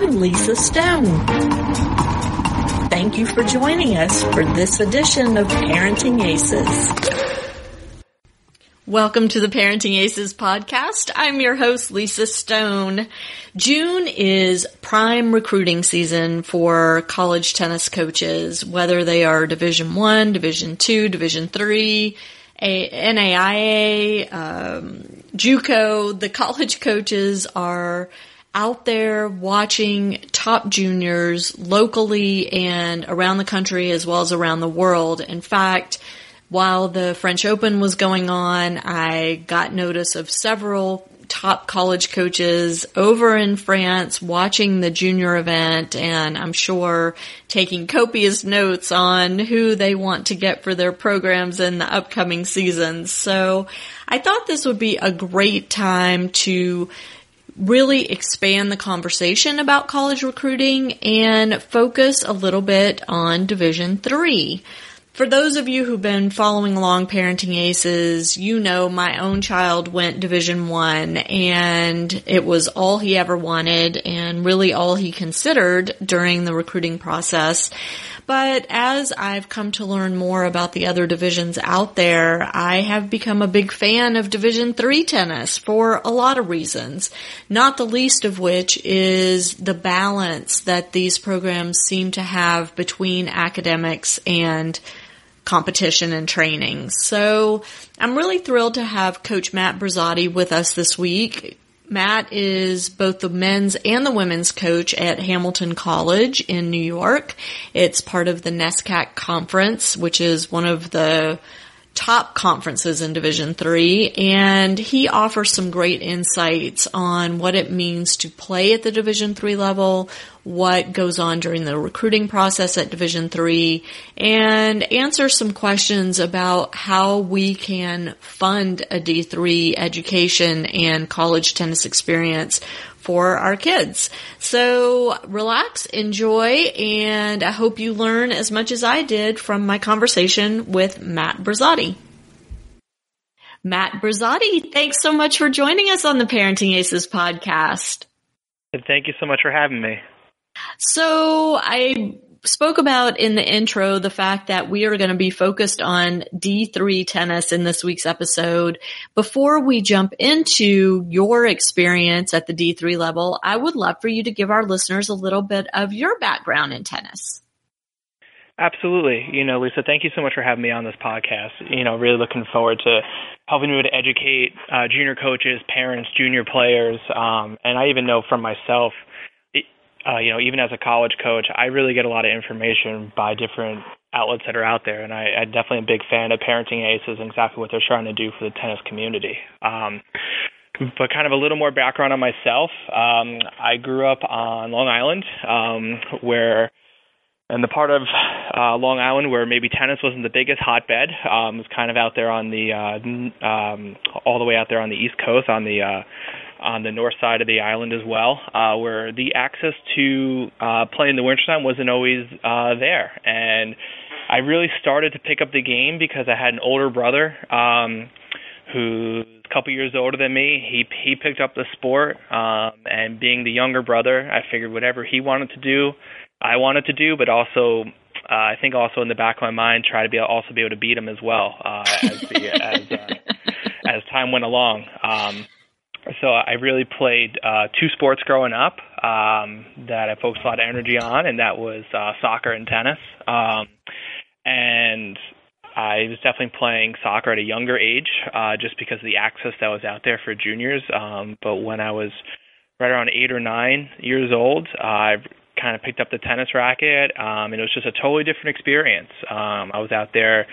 I'm Lisa Stone. Thank you for joining us for this edition of Parenting Aces. Welcome to the Parenting Aces podcast. I'm your host, Lisa Stone. June is prime recruiting season for college tennis coaches, whether they are Division One, Division Two, Division Three, NAIA, um, JUCO. The college coaches are out there watching top juniors locally and around the country as well as around the world. In fact, while the French Open was going on, I got notice of several top college coaches over in France watching the junior event and I'm sure taking copious notes on who they want to get for their programs in the upcoming seasons. So I thought this would be a great time to really expand the conversation about college recruiting and focus a little bit on Division 3. For those of you who've been following along Parenting Aces, you know my own child went Division 1 and it was all he ever wanted and really all he considered during the recruiting process. But as I've come to learn more about the other divisions out there, I have become a big fan of Division 3 tennis for a lot of reasons. Not the least of which is the balance that these programs seem to have between academics and competition and training. So I'm really thrilled to have Coach Matt Brazotti with us this week. Matt is both the men's and the women's coach at Hamilton College in New York. It's part of the NESCAC conference, which is one of the top conferences in Division 3 and he offers some great insights on what it means to play at the Division 3 level, what goes on during the recruiting process at Division 3 and answer some questions about how we can fund a D3 education and college tennis experience for our kids. So relax, enjoy, and I hope you learn as much as I did from my conversation with Matt Brazotti. Matt Brazotti, thanks so much for joining us on the Parenting Aces podcast. And Thank you so much for having me. So I spoke about in the intro the fact that we are going to be focused on D3 tennis in this week's episode. Before we jump into your experience at the D3 level, I would love for you to give our listeners a little bit of your background in tennis. Absolutely. You know, Lisa, thank you so much for having me on this podcast. You know, really looking forward to helping me to educate uh, junior coaches, parents, junior players, um, and I even know from myself – uh, you know, even as a college coach, I really get a lot of information by different outlets that are out there, and I, I'm definitely a big fan of Parenting Aces and exactly what they're trying to do for the tennis community. Um, but kind of a little more background on myself. Um, I grew up on Long Island, um, where and the part of uh, Long Island where maybe tennis wasn't the biggest hotbed um, was kind of out there on the uh, um, all the way out there on the East Coast on the uh, on the north side of the island as well, uh, where the access to uh, play in the wintertime wasn't always uh, there. And I really started to pick up the game because I had an older brother um, who's a couple years older than me. He he picked up the sport, um, and being the younger brother, I figured whatever he wanted to do, I wanted to do, but also uh, I think also in the back of my mind try to be also be able to beat him as well uh, as the as uh, as time went along. Um, so I really played uh, two sports growing up um, that I focused a lot of energy on, and that was uh, soccer and tennis. Um, and I was definitely playing soccer at a younger age, uh, just because of the access that was out there for juniors. Um, but when I was right around eight or nine years old, uh, I kind of picked up the tennis racket, um, and it was just a totally different experience. Um, I was out there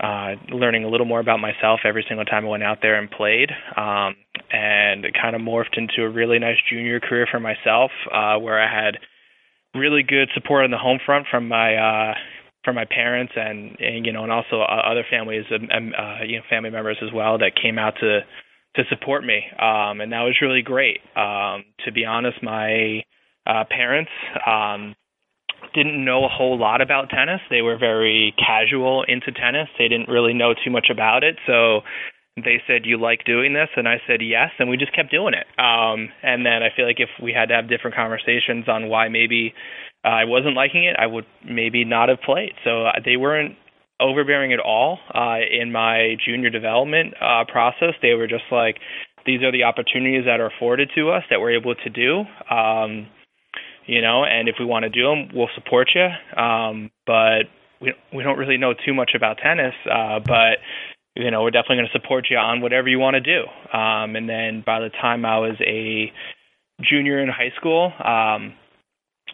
uh, learning a little more about myself every single time I went out there and played. Um, and it kind of morphed into a really nice junior career for myself, uh, where I had really good support on the home front from my uh, from my parents and, and you know, and also uh, other families, um, uh, you know, family members as well that came out to to support me, um, and that was really great. Um, to be honest, my uh, parents um, didn't know a whole lot about tennis. They were very casual into tennis. They didn't really know too much about it. So they said you like doing this and i said yes and we just kept doing it um and then i feel like if we had to have different conversations on why maybe uh, i wasn't liking it i would maybe not have played so uh, they weren't overbearing at all uh in my junior development uh process they were just like these are the opportunities that are afforded to us that we're able to do um you know and if we want to do them we'll support you um but we we don't really know too much about tennis uh but you know, we're definitely going to support you on whatever you want to do. Um, and then by the time I was a junior in high school, um,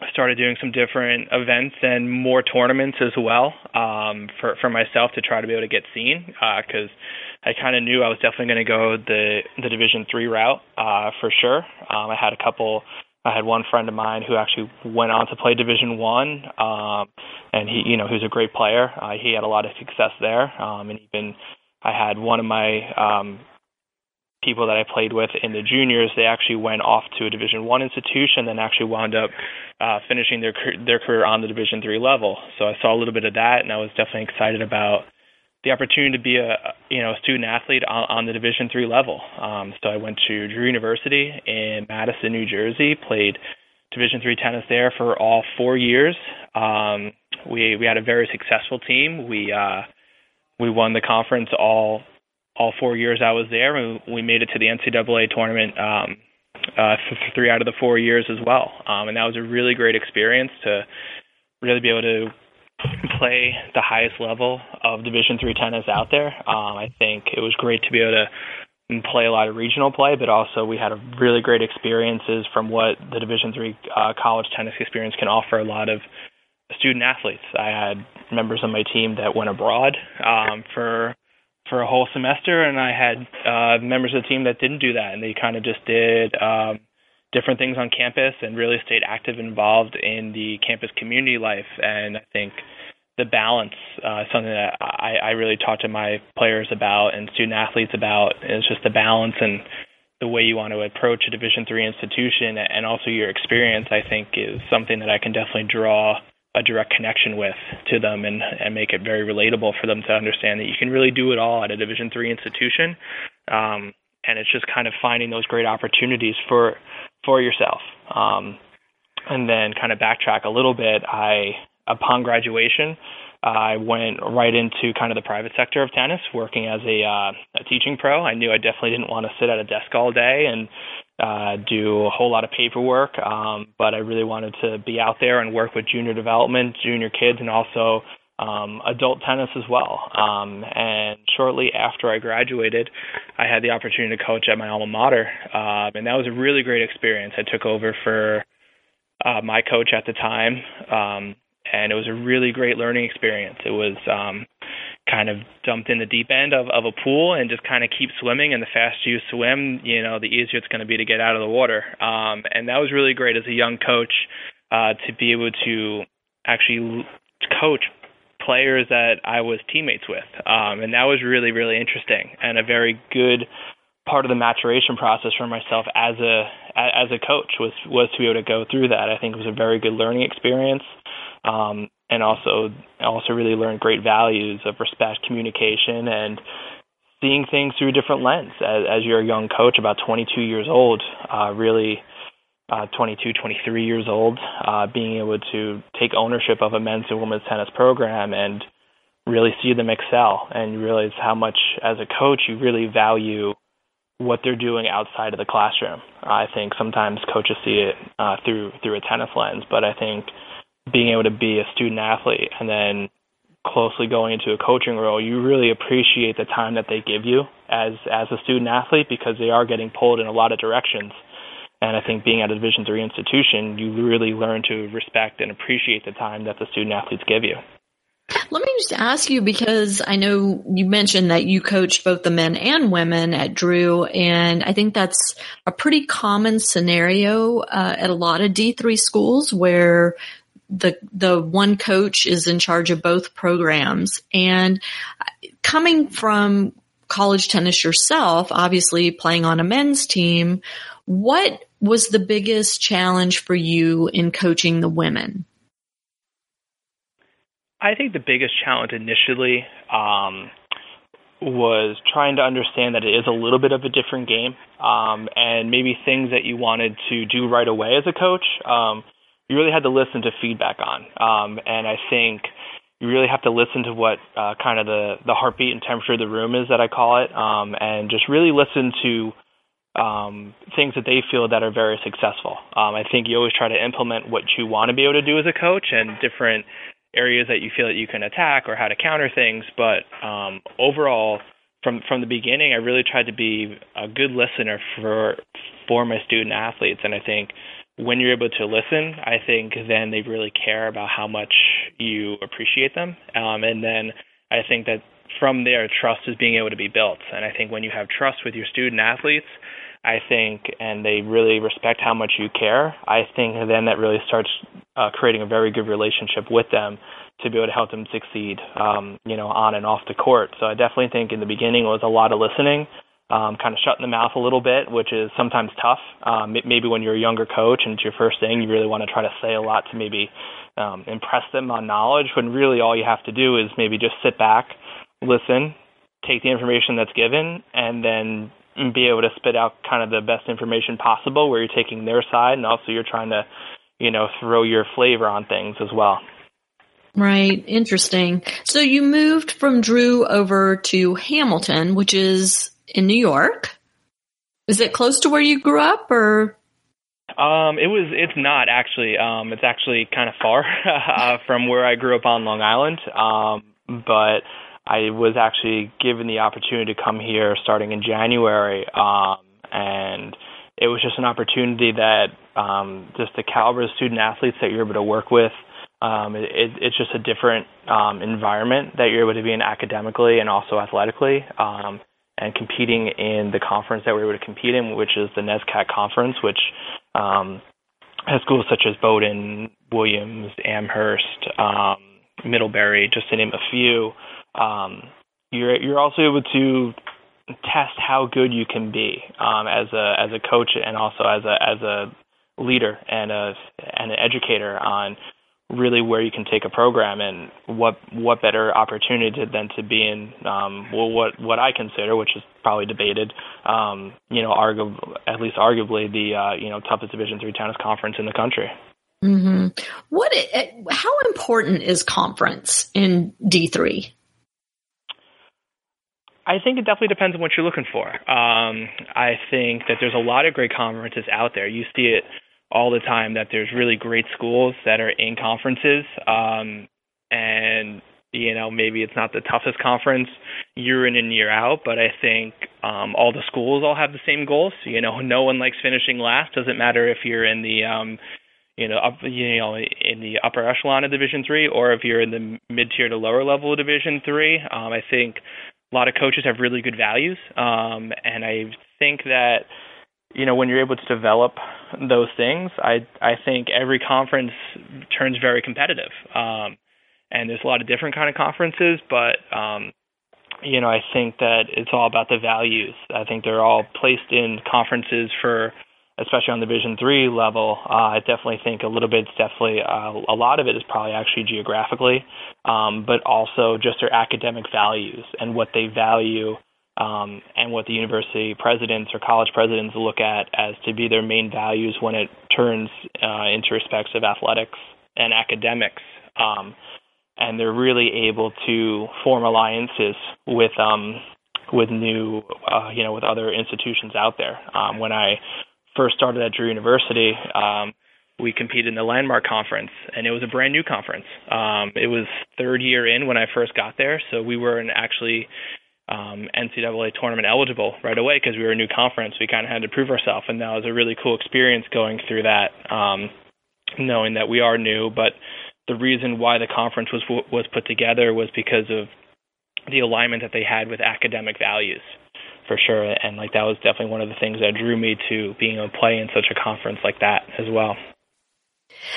I started doing some different events and more tournaments as well um, for for myself to try to be able to get seen because uh, I kind of knew I was definitely going to go the the Division three route uh, for sure. Um, I had a couple. I had one friend of mine who actually went on to play Division One, um, and he, you know, he was a great player. Uh, he had a lot of success there, um, and even I had one of my um, people that I played with in the juniors. They actually went off to a Division One institution, then actually wound up uh, finishing their their career on the Division Three level. So I saw a little bit of that, and I was definitely excited about the opportunity to be a you know a student athlete on, on the Division Three level. Um, so I went to Drew University in Madison, New Jersey, played Division Three tennis there for all four years. Um, we we had a very successful team. We uh, we won the conference all all four years I was there. We, we made it to the NCAA tournament um, uh, for three out of the four years as well, um, and that was a really great experience to really be able to play the highest level of Division three tennis out there. Um, I think it was great to be able to play a lot of regional play, but also we had a really great experiences from what the Division three uh, college tennis experience can offer a lot of student athletes. I had members of my team that went abroad um, for for a whole semester, and I had uh, members of the team that didn't do that, and they kind of just did um, different things on campus and really stayed active, and involved in the campus community life. And I think the balance uh, something that I, I really talk to my players about and student athletes about is just the balance and the way you want to approach a Division three institution, and also your experience. I think is something that I can definitely draw a direct connection with to them and and make it very relatable for them to understand that you can really do it all at a division 3 institution um and it's just kind of finding those great opportunities for for yourself um and then kind of backtrack a little bit i upon graduation I went right into kind of the private sector of tennis, working as a uh, a teaching pro. I knew I definitely didn't want to sit at a desk all day and uh, do a whole lot of paperwork, um, but I really wanted to be out there and work with junior development, junior kids, and also um, adult tennis as well. Um, and shortly after I graduated, I had the opportunity to coach at my alma mater, uh, and that was a really great experience. I took over for uh, my coach at the time, um, and it was a really great learning experience. It was um, kind of dumped in the deep end of, of a pool and just kind of keep swimming. And the faster you swim, you know, the easier it's going to be to get out of the water. Um, and that was really great as a young coach uh, to be able to actually coach players that I was teammates with. Um, and that was really, really interesting and a very good part of the maturation process for myself as a as a coach was was to be able to go through that. I think it was a very good learning experience. Um, and also also really learned great values of respect, communication, and seeing things through a different lens. As, as you're a young coach, about 22 years old, uh, really uh, 22, 23 years old, uh, being able to take ownership of a men's and women's tennis program and really see them excel, and realize how much, as a coach, you really value what they're doing outside of the classroom. I think sometimes coaches see it uh, through through a tennis lens, but I think being able to be a student athlete and then closely going into a coaching role, you really appreciate the time that they give you as as a student athlete because they are getting pulled in a lot of directions. And I think being at a Division three institution, you really learn to respect and appreciate the time that the student athletes give you. Let me just ask you because I know you mentioned that you coached both the men and women at Drew, and I think that's a pretty common scenario uh, at a lot of D3 schools where the the one coach is in charge of both programs and coming from college tennis yourself obviously playing on a men's team what was the biggest challenge for you in coaching the women i think the biggest challenge initially um, was trying to understand that it is a little bit of a different game, um, and maybe things that you wanted to do right away as a coach, um, you really had to listen to feedback on. Um, and I think you really have to listen to what uh, kind of the the heartbeat and temperature of the room is that I call it, um, and just really listen to um, things that they feel that are very successful. Um, I think you always try to implement what you want to be able to do as a coach and different areas that you feel that you can attack or how to counter things. But um, overall, from from the beginning, I really tried to be a good listener for for my student athletes, and I think when you're able to listen, I think then they really care about how much you appreciate them, um, and then I think that from there, trust is being able to be built. And I think when you have trust with your student athletes, I think, and they really respect how much you care, I think then that really starts uh, creating a very good relationship with them to be able to help them succeed, um, you know, on and off the court. So I definitely think in the beginning it was a lot of listening, um, kind of shutting the mouth a little bit, which is sometimes tough. Um, maybe when you're a younger coach and it's your first thing, you really want to try to say a lot to maybe um, impress them on knowledge, when really all you have to do is maybe just sit back, listen, take the information that's given, and then and be able to spit out kind of the best information possible where you're taking their side and also you're trying to, you know, throw your flavor on things as well. Right. Interesting. So you moved from Drew over to Hamilton, which is in New York. Is it close to where you grew up or? Um, it was, it's not actually, um, it's actually kind of far uh, from where I grew up on Long Island. Um, but I was actually given the opportunity to come here starting in January, um, and it was just an opportunity that um, just the caliber of student athletes that you're able to work with. Um, it, it's just a different um, environment that you're able to be in academically and also athletically. Um, and competing in the conference that we were able to compete in, which is the NESCAC conference, which um, has schools such as Bowdoin, Williams, Amherst, um, Middlebury, just to name a few um, you're you're also able to test how good you can be um, as a as a coach and also as a as a leader and a and an educator on really where you can take a program and what what better opportunity than to be in um, well what what I consider which is probably debated um, you know argu- at least arguably the uh, you know toughest Division three tennis conference in the country. Mm-hmm. What how important is conference in D three? I think it definitely depends on what you're looking for. Um, I think that there's a lot of great conferences out there. You see it all the time that there's really great schools that are in conferences, um, and you know maybe it's not the toughest conference year in and year out, but I think um, all the schools all have the same goals. You know, no one likes finishing last. Doesn't matter if you're in the um, you know, up, you know, in the upper echelon of Division three, or if you're in the mid tier to lower level of Division three. Um, I think a lot of coaches have really good values, um, and I think that you know when you're able to develop those things, I I think every conference turns very competitive. Um, and there's a lot of different kind of conferences, but um, you know I think that it's all about the values. I think they're all placed in conferences for especially on the Vision three level, uh, I definitely think a little bit. Definitely uh, a lot of it is probably actually geographically, um, but also just their academic values and what they value, um, and what the university presidents or college presidents look at as to be their main values when it turns uh, into respects of athletics and academics. Um, and they're really able to form alliances with um, with new, uh, you know, with other institutions out there. Um, when I first started at Drew University, um, we competed in the Landmark Conference, and it was a brand new conference. Um, it was third year in when I first got there, so we weren't actually um, NCAA tournament eligible right away because we were a new conference. We kind of had to prove ourselves, and that was a really cool experience going through that, um, knowing that we are new. But the reason why the conference was was put together was because of the alignment that they had with academic values for sure. And like that was definitely one of the things that drew me to being able to play in such a conference like that as well.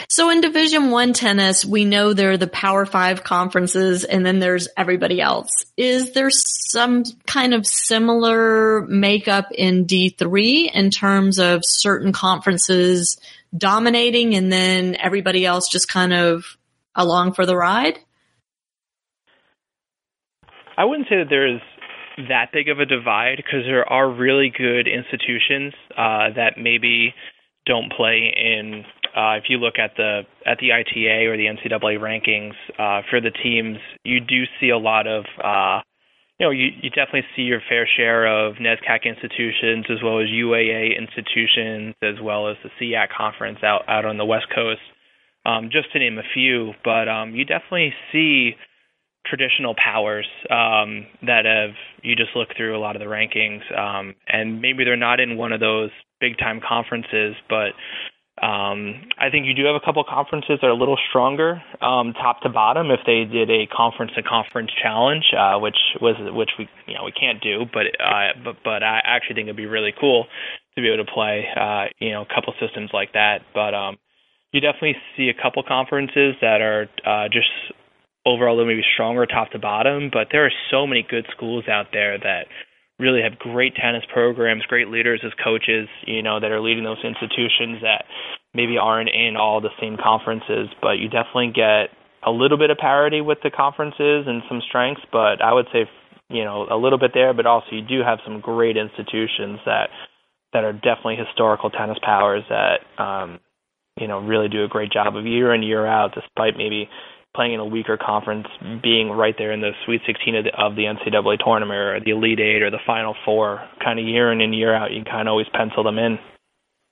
So in Division One tennis, we know there are the Power Five conferences, and then there's everybody else. Is there some kind of similar makeup in D three in terms of certain conferences dominating, and then everybody else just kind of along for the ride? I wouldn't say that there's that big of a divide because there are really good institutions uh, that maybe don't play in. Uh, if you look at the at the ITA or the NCAA rankings uh, for the teams, you do see a lot of uh, you know, you, you definitely see your fair share of NESCAC institutions as well as UAA institutions, as well as the SCIAC conference out, out on the West Coast, um, just to name a few. But um, you definitely see traditional powers um, that have, you just look through a lot of the rankings, um, and maybe they're not in one of those big time conferences, but um, I think you do have a couple conferences that are a little stronger, um, top to bottom. If they did a conference to conference challenge, uh, which was which we you know we can't do, but uh, but but I actually think it'd be really cool to be able to play uh, you know a couple systems like that. But um, you definitely see a couple conferences that are uh, just overall maybe stronger top to bottom. But there are so many good schools out there that really have great tennis programs, great leaders as coaches, you know, that are leading those institutions that maybe aren't in all the same conferences, but you definitely get a little bit of parity with the conferences and some strengths, but I would say, you know, a little bit there, but also you do have some great institutions that that are definitely historical tennis powers that um you know really do a great job of year in year out despite maybe playing in a weaker conference, being right there in the Sweet 16 of the, of the NCAA tournament or the Elite Eight or the Final Four, kind of year in and year out, you kind of always pencil them in.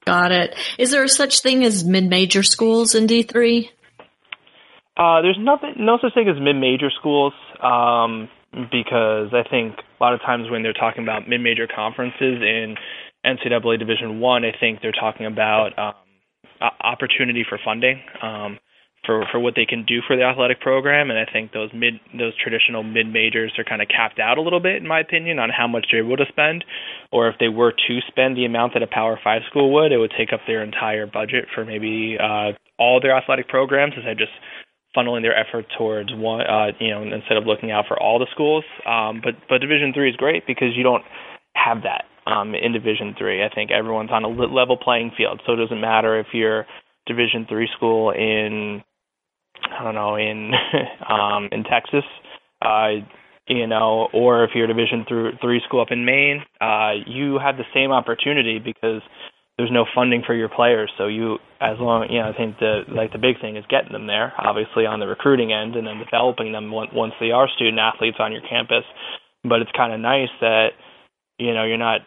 Got it. Is there such thing as mid-major schools in D3? Uh, there's nothing, no such thing as mid-major schools, um, because I think a lot of times when they're talking about mid-major conferences in NCAA Division One, I, I think they're talking about um, opportunity for funding. Um, for for what they can do for the athletic program and I think those mid those traditional mid majors are kind of capped out a little bit in my opinion on how much they're able to spend. Or if they were to spend the amount that a power 5 school would it would take up their entire budget for maybe uh all their athletic programs instead of just funneling their effort towards one uh you know instead of looking out for all the schools. Um but but division 3 is great because you don't have that um in division 3 I think everyone's on a level playing field so it doesn't matter if you're division 3 school in I don't know in um, in Texas, uh, you know, or if you're a Division three school up in Maine, uh, you have the same opportunity because there's no funding for your players. So you, as long, you know, I think the like the big thing is getting them there, obviously on the recruiting end, and then developing them once they are student athletes on your campus. But it's kind of nice that you know you're not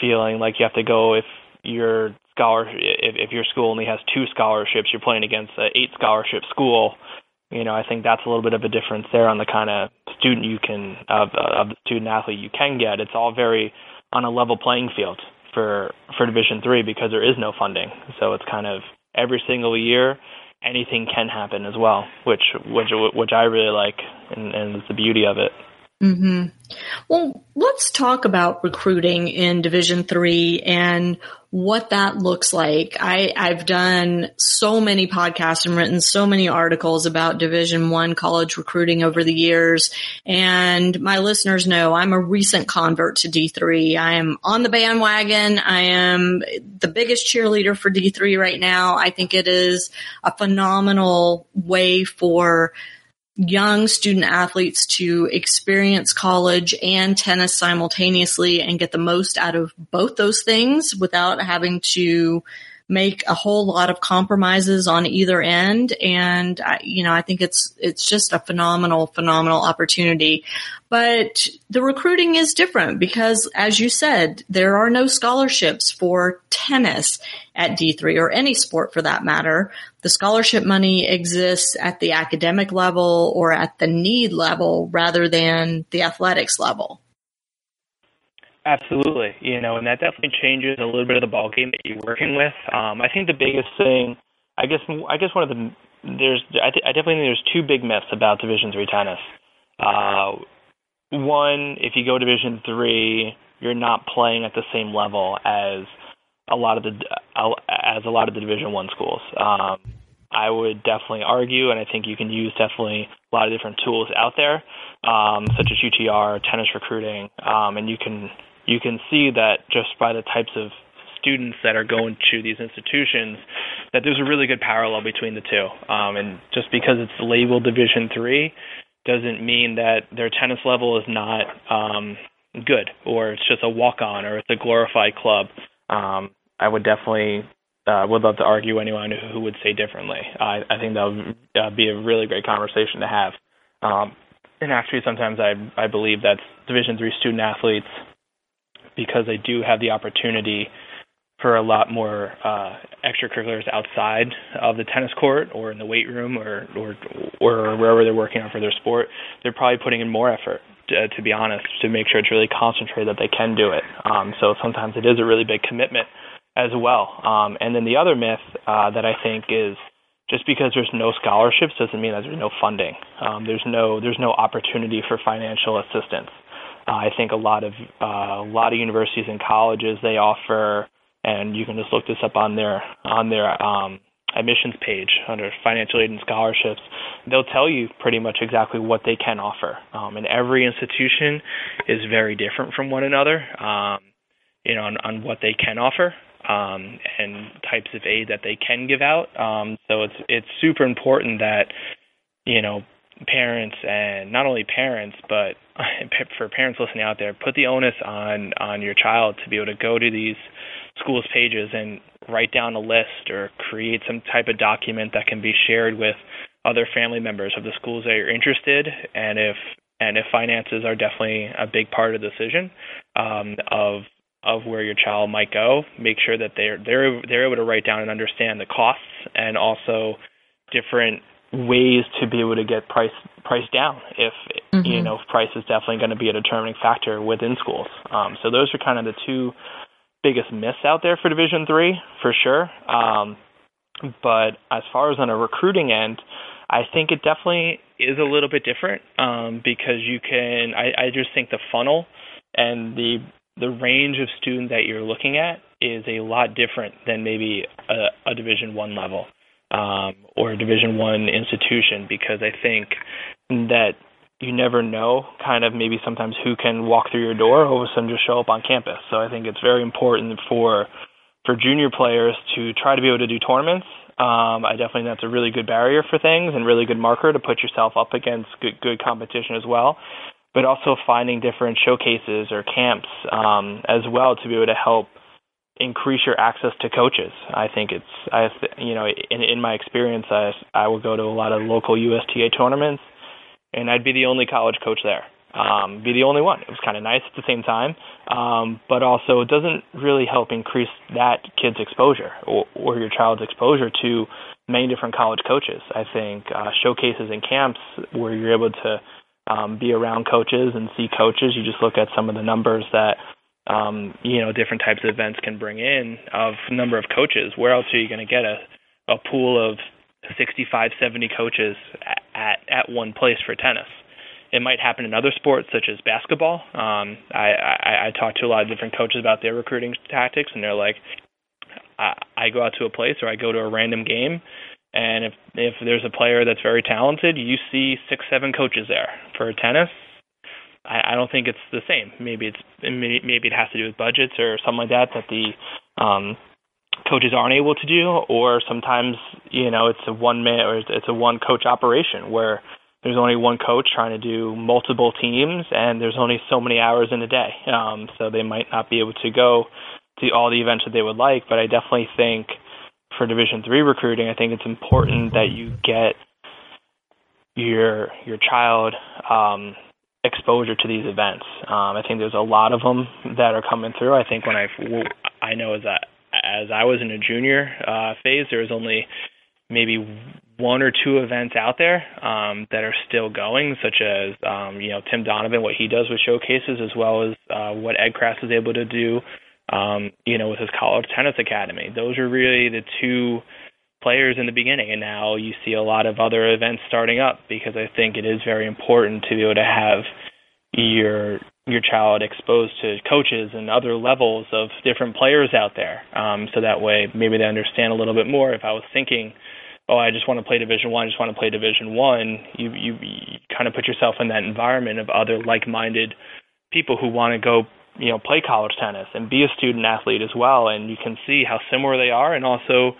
feeling like you have to go if you're scholarship if, if your school only has two scholarships you're playing against an eight scholarship school you know i think that's a little bit of a difference there on the kind of student you can of of the student athlete you can get. It's all very on a level playing field for for division 3 because there is no funding. So it's kind of every single year anything can happen as well which which which I really like and and it's the beauty of it. Mm-hmm. Well, let's talk about recruiting in Division Three and what that looks like. I, I've done so many podcasts and written so many articles about Division One college recruiting over the years, and my listeners know I'm a recent convert to D3. I am on the bandwagon. I am the biggest cheerleader for D3 right now. I think it is a phenomenal way for young student athletes to experience college and tennis simultaneously and get the most out of both those things without having to make a whole lot of compromises on either end. And I, you know, I think it's, it's just a phenomenal, phenomenal opportunity. But the recruiting is different because as you said, there are no scholarships for tennis at D3 or any sport for that matter. The scholarship money exists at the academic level or at the need level rather than the athletics level. Absolutely, you know, and that definitely changes a little bit of the ball game that you're working with. Um, I think the biggest thing, I guess, I guess one of the there's I, th- I definitely think there's two big myths about Division three tennis. Uh, one, if you go Division three, you're not playing at the same level as a lot of the as a lot of the Division One schools. Um, I would definitely argue, and I think you can use definitely a lot of different tools out there, um, such as UTR, tennis recruiting, um, and you can you can see that just by the types of students that are going to these institutions, that there's a really good parallel between the two. Um, and just because it's labeled Division three, doesn't mean that their tennis level is not um, good or it's just a walk on or it's a glorified club. Um, I would definitely uh, would love to argue anyone who would say differently. I, I think that would uh, be a really great conversation to have. Um, and actually, sometimes I I believe that Division three student athletes, because they do have the opportunity for a lot more uh, extracurriculars outside of the tennis court or in the weight room or or or wherever they're working on for their sport, they're probably putting in more effort. To, to be honest, to make sure it's really concentrated that they can do it. Um, so sometimes it is a really big commitment as well. Um, and then the other myth uh, that I think is just because there's no scholarships doesn't mean that there's no funding. Um, there's no there's no opportunity for financial assistance. Uh, I think a lot of uh, a lot of universities and colleges they offer and you can just look this up on their on their um, admissions page under financial aid and scholarships. They'll tell you pretty much exactly what they can offer, um, and every institution is very different from one another. Um, you know, on, on what they can offer um, and types of aid that they can give out. Um, so it's it's super important that you know parents and not only parents but for parents listening out there, put the onus on on your child to be able to go to these schools pages and write down a list or create some type of document that can be shared with other family members of the schools that you're interested and if and if finances are definitely a big part of the decision um, of of where your child might go, make sure that they're they're they're able to write down and understand the costs and also different ways to be able to get price price down if mm-hmm. you know if price is definitely going to be a determining factor within schools. Um, so those are kind of the two biggest myths out there for Division Three for sure. Um, but as far as on a recruiting end, I think it definitely is a little bit different um, because you can. I, I just think the funnel and the the range of student that you're looking at is a lot different than maybe a, a Division One level um, or a Division One institution because I think that you never know kind of maybe sometimes who can walk through your door all of a sudden just show up on campus. So I think it's very important for for junior players to try to be able to do tournaments. Um, I definitely think that's a really good barrier for things and really good marker to put yourself up against good good competition as well. But also finding different showcases or camps um, as well to be able to help increase your access to coaches. I think it's I you know in in my experience I I would go to a lot of local USTA tournaments and I'd be the only college coach there. Um, be the only one. It was kind of nice at the same time, um, but also it doesn't really help increase that kid's exposure or, or your child's exposure to many different college coaches. I think uh, showcases and camps where you're able to um, be around coaches and see coaches. You just look at some of the numbers that um, you know different types of events can bring in of number of coaches. Where else are you going to get a a pool of 65, 70 coaches at at one place for tennis. It might happen in other sports such as basketball. Um, I, I I talk to a lot of different coaches about their recruiting tactics, and they're like, I, I go out to a place or I go to a random game, and if if there's a player that's very talented, you see six, seven coaches there. For tennis, I, I don't think it's the same. Maybe it's maybe it has to do with budgets or something like that that the um, coaches aren't able to do, or sometimes you know it's a one man or it's a one coach operation where there's only one coach trying to do multiple teams, and there's only so many hours in a day, um, so they might not be able to go to all the events that they would like. But I definitely think for Division three recruiting, I think it's important that you get your your child um, exposure to these events. Um, I think there's a lot of them that are coming through. I think when I I know as a as I was in a junior uh, phase, there was only maybe one or two events out there um, that are still going, such as um, you know Tim Donovan, what he does with showcases, as well as uh, what Ed Krass is able to do, um, you know, with his college tennis academy. Those are really the two players in the beginning, and now you see a lot of other events starting up because I think it is very important to be able to have your your child exposed to coaches and other levels of different players out there. Um, so that way, maybe they understand a little bit more. If I was thinking, oh, I just want to play Division One, I just want to play Division One, you, you you kind of put yourself in that environment of other like-minded people who want to go, you know, play college tennis and be a student athlete as well, and you can see how similar they are, and also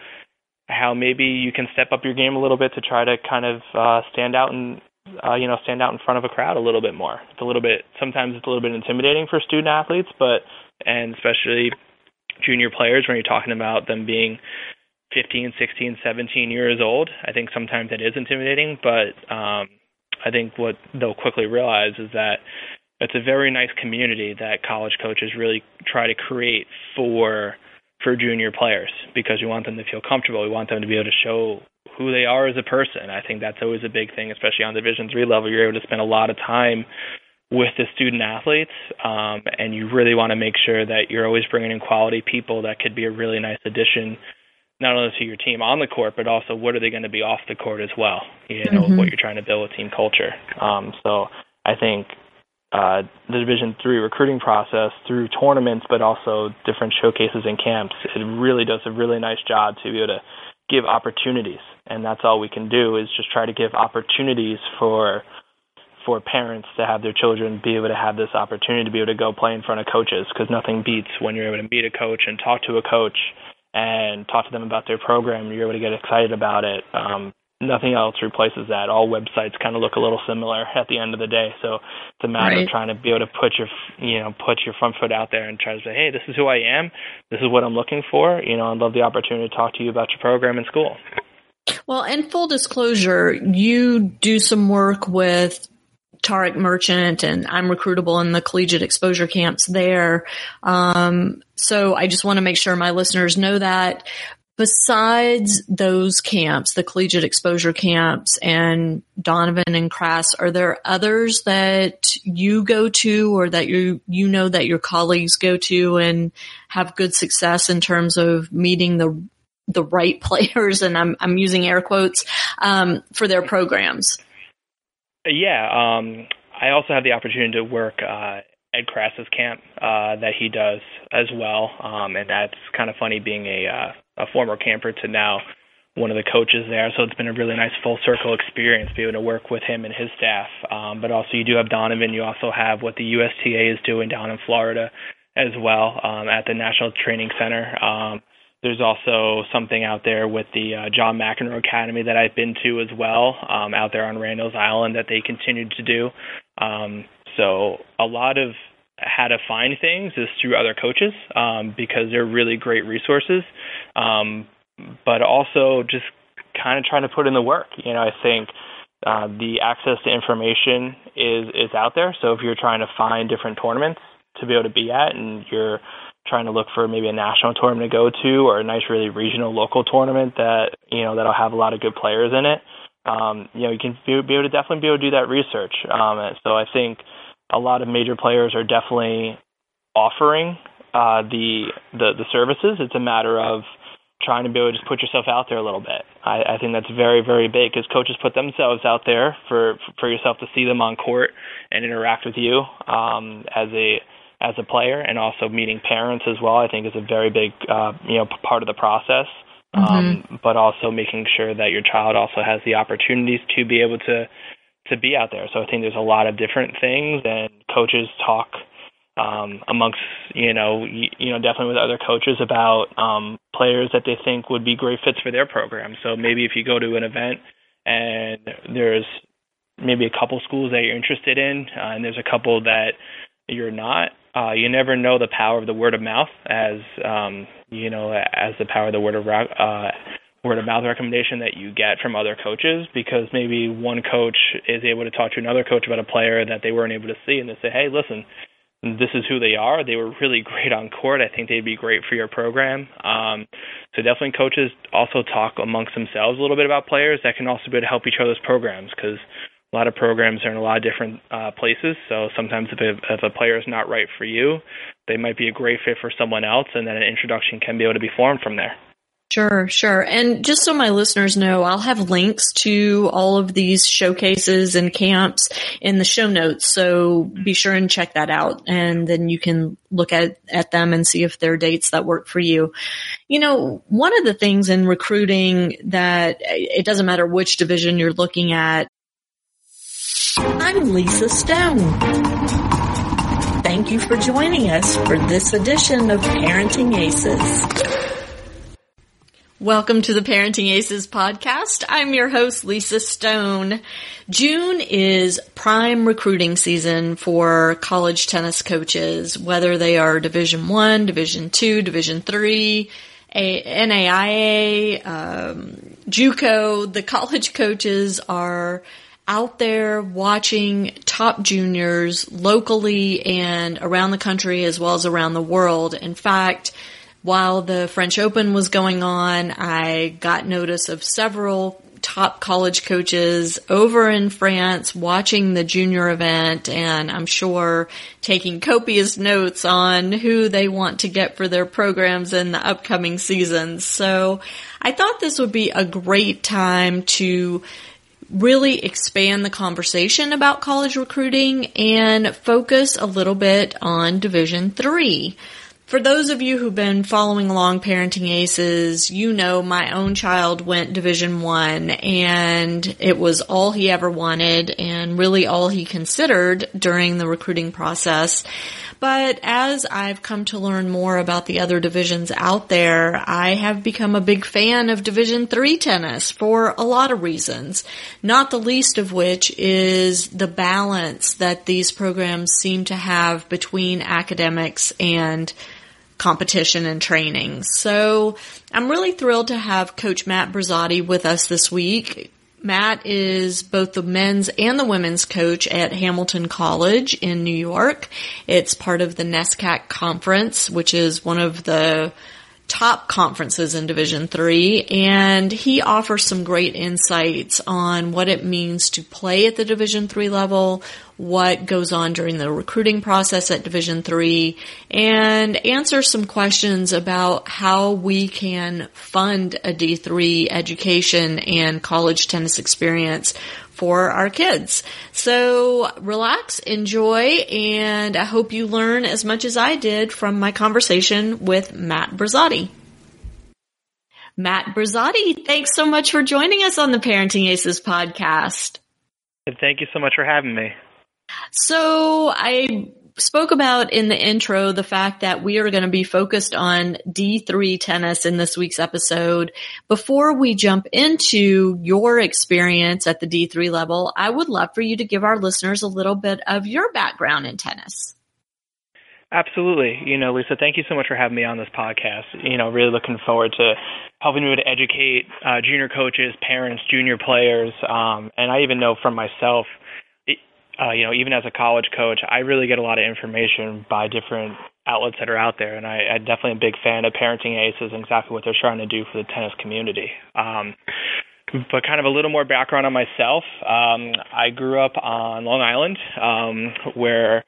how maybe you can step up your game a little bit to try to kind of uh, stand out and uh, you know, stand out in front of a crowd a little bit more. It's a little bit sometimes it's a little bit intimidating for student athletes, but and especially junior players when you're talking about them being 15, 16, 17 years old. I think sometimes it is intimidating, but um, I think what they'll quickly realize is that it's a very nice community that college coaches really try to create for for junior players because we want them to feel comfortable. We want them to be able to show who they are as a person. I think that's always a big thing, especially on Division three level. You're able to spend a lot of time with the student athletes, um, and you really want to make sure that you're always bringing in quality people that could be a really nice addition, not only to your team on the court, but also what are they going to be off the court as well. You know mm-hmm. what you're trying to build with team culture. Um, so I think uh, the Division three recruiting process through tournaments, but also different showcases and camps. It really does a really nice job to be able to give opportunities, and that's all we can do is just try to give opportunities for for parents to have their children be able to have this opportunity to be able to go play in front of coaches because nothing beats when you're able to meet a coach and talk to a coach and talk to them about their program. You're able to get excited about it. Um, nothing else replaces that. All websites kind of look a little similar at the end of the day. So it's a matter right. of trying to be able to put your, you know, put your front foot out there and try to say, hey, this is who I am. This is what I'm looking for. You know, I'd love the opportunity to talk to you about your program in school. Well, and full disclosure, you do some work with Tarek Merchant and I'm recruitable in the collegiate exposure camps there. Um, so I just want to make sure my listeners know that besides those camps, the collegiate exposure camps and Donovan and Krass, are there others that you go to or that you, you know that your colleagues go to and have good success in terms of meeting the, the right players? And I'm, I'm using air quotes, um, for their programs. Yeah. Um, I also have the opportunity to work, uh, Ed Krass's camp uh, that he does as well, um, and that's kind of funny being a uh, a former camper to now one of the coaches there. So it's been a really nice full circle experience, being able to work with him and his staff. Um, but also, you do have Donovan. You also have what the USTA is doing down in Florida as well um, at the National Training Center. Um, there's also something out there with the uh, John McEnroe Academy that I've been to as well, um, out there on Randall's Island that they continued to do. Um, so a lot of how to find things is through other coaches um, because they're really great resources. Um, but also just kind of trying to put in the work. You know, I think uh, the access to information is is out there. So if you're trying to find different tournaments to be able to be at, and you're trying to look for maybe a national tournament to go to or a nice really regional local tournament that you know that'll have a lot of good players in it um, you know you can be, be able to definitely be able to do that research um, so I think a lot of major players are definitely offering uh, the, the the services. It's a matter of trying to be able to just put yourself out there a little bit. I, I think that's very very big because coaches put themselves out there for for yourself to see them on court and interact with you um, as a as a player, and also meeting parents as well. I think is a very big uh, you know part of the process. Mm-hmm. Um, but also making sure that your child also has the opportunities to be able to to be out there. So I think there's a lot of different things, and coaches talk um, amongst you know you, you know definitely with other coaches about um, players that they think would be great fits for their program. So maybe if you go to an event and there's maybe a couple schools that you're interested in, uh, and there's a couple that you're not. Uh, you never know the power of the word of mouth, as um, you know, as the power of the word of uh, word of mouth recommendation that you get from other coaches because maybe one coach is able to talk to another coach about a player that they weren't able to see and they say, hey, listen, this is who they are. They were really great on court. I think they'd be great for your program. Um, so definitely coaches also talk amongst themselves a little bit about players that can also be able to help each other's programs because a lot of programs are in a lot of different uh, places. So sometimes if a, if a player is not right for you, they might be a great fit for someone else, and then an introduction can be able to be formed from there. Sure, sure. And just so my listeners know, I'll have links to all of these showcases and camps in the show notes. So be sure and check that out. And then you can look at, at them and see if there are dates that work for you. You know, one of the things in recruiting that it doesn't matter which division you're looking at. I'm Lisa Stone. Thank you for joining us for this edition of Parenting Aces. Welcome to the Parenting Aces podcast. I'm your host, Lisa Stone. June is prime recruiting season for college tennis coaches, whether they are Division One, Division Two, Division Three, NAIA, um, JUCO. The college coaches are out there watching top juniors locally and around the country as well as around the world. In fact, while the French Open was going on, I got notice of several top college coaches over in France watching the junior event and I'm sure taking copious notes on who they want to get for their programs in the upcoming seasons. So I thought this would be a great time to really expand the conversation about college recruiting and focus a little bit on Division 3. For those of you who've been following along Parenting Aces, you know my own child went Division 1 and it was all he ever wanted and really all he considered during the recruiting process. But as I've come to learn more about the other divisions out there, I have become a big fan of Division 3 tennis for a lot of reasons, not the least of which is the balance that these programs seem to have between academics and competition and training. So I'm really thrilled to have Coach Matt Brazotti with us this week. Matt is both the men's and the women's coach at Hamilton College in New York. It's part of the NESCAC conference, which is one of the top conferences in Division 3 and he offers some great insights on what it means to play at the Division 3 level, what goes on during the recruiting process at Division 3 and answer some questions about how we can fund a D3 education and college tennis experience for our kids. So relax, enjoy, and I hope you learn as much as I did from my conversation with Matt Brazotti. Matt Brazotti, thanks so much for joining us on the Parenting Aces podcast. And thank you so much for having me. So I spoke about in the intro the fact that we are going to be focused on D3 tennis in this week's episode. Before we jump into your experience at the D3 level, I would love for you to give our listeners a little bit of your background in tennis. Absolutely. You know, Lisa, thank you so much for having me on this podcast. You know, really looking forward to helping you to educate uh, junior coaches, parents, junior players, um, and I even know from myself – uh, you know, even as a college coach, I really get a lot of information by different outlets that are out there, and I, I'm definitely a big fan of Parenting Aces and exactly what they're trying to do for the tennis community. Um, but kind of a little more background on myself. Um, I grew up on Long Island, um, where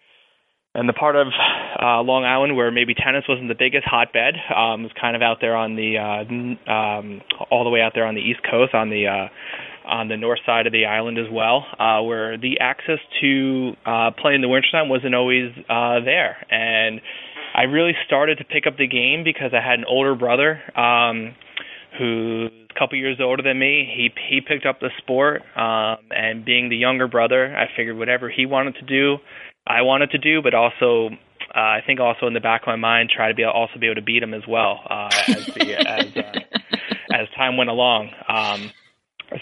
and the part of uh, Long Island where maybe tennis wasn't the biggest hotbed um, was kind of out there on the uh, um, all the way out there on the East Coast on the uh, on the north side of the island as well, uh, where the access to uh, play in the wintertime wasn't always uh, there. And I really started to pick up the game because I had an older brother um, who's a couple years older than me. He he picked up the sport, um, and being the younger brother, I figured whatever he wanted to do, I wanted to do, but also uh, I think also in the back of my mind try to be also be able to beat him as well uh, as the as uh, as time went along. Um,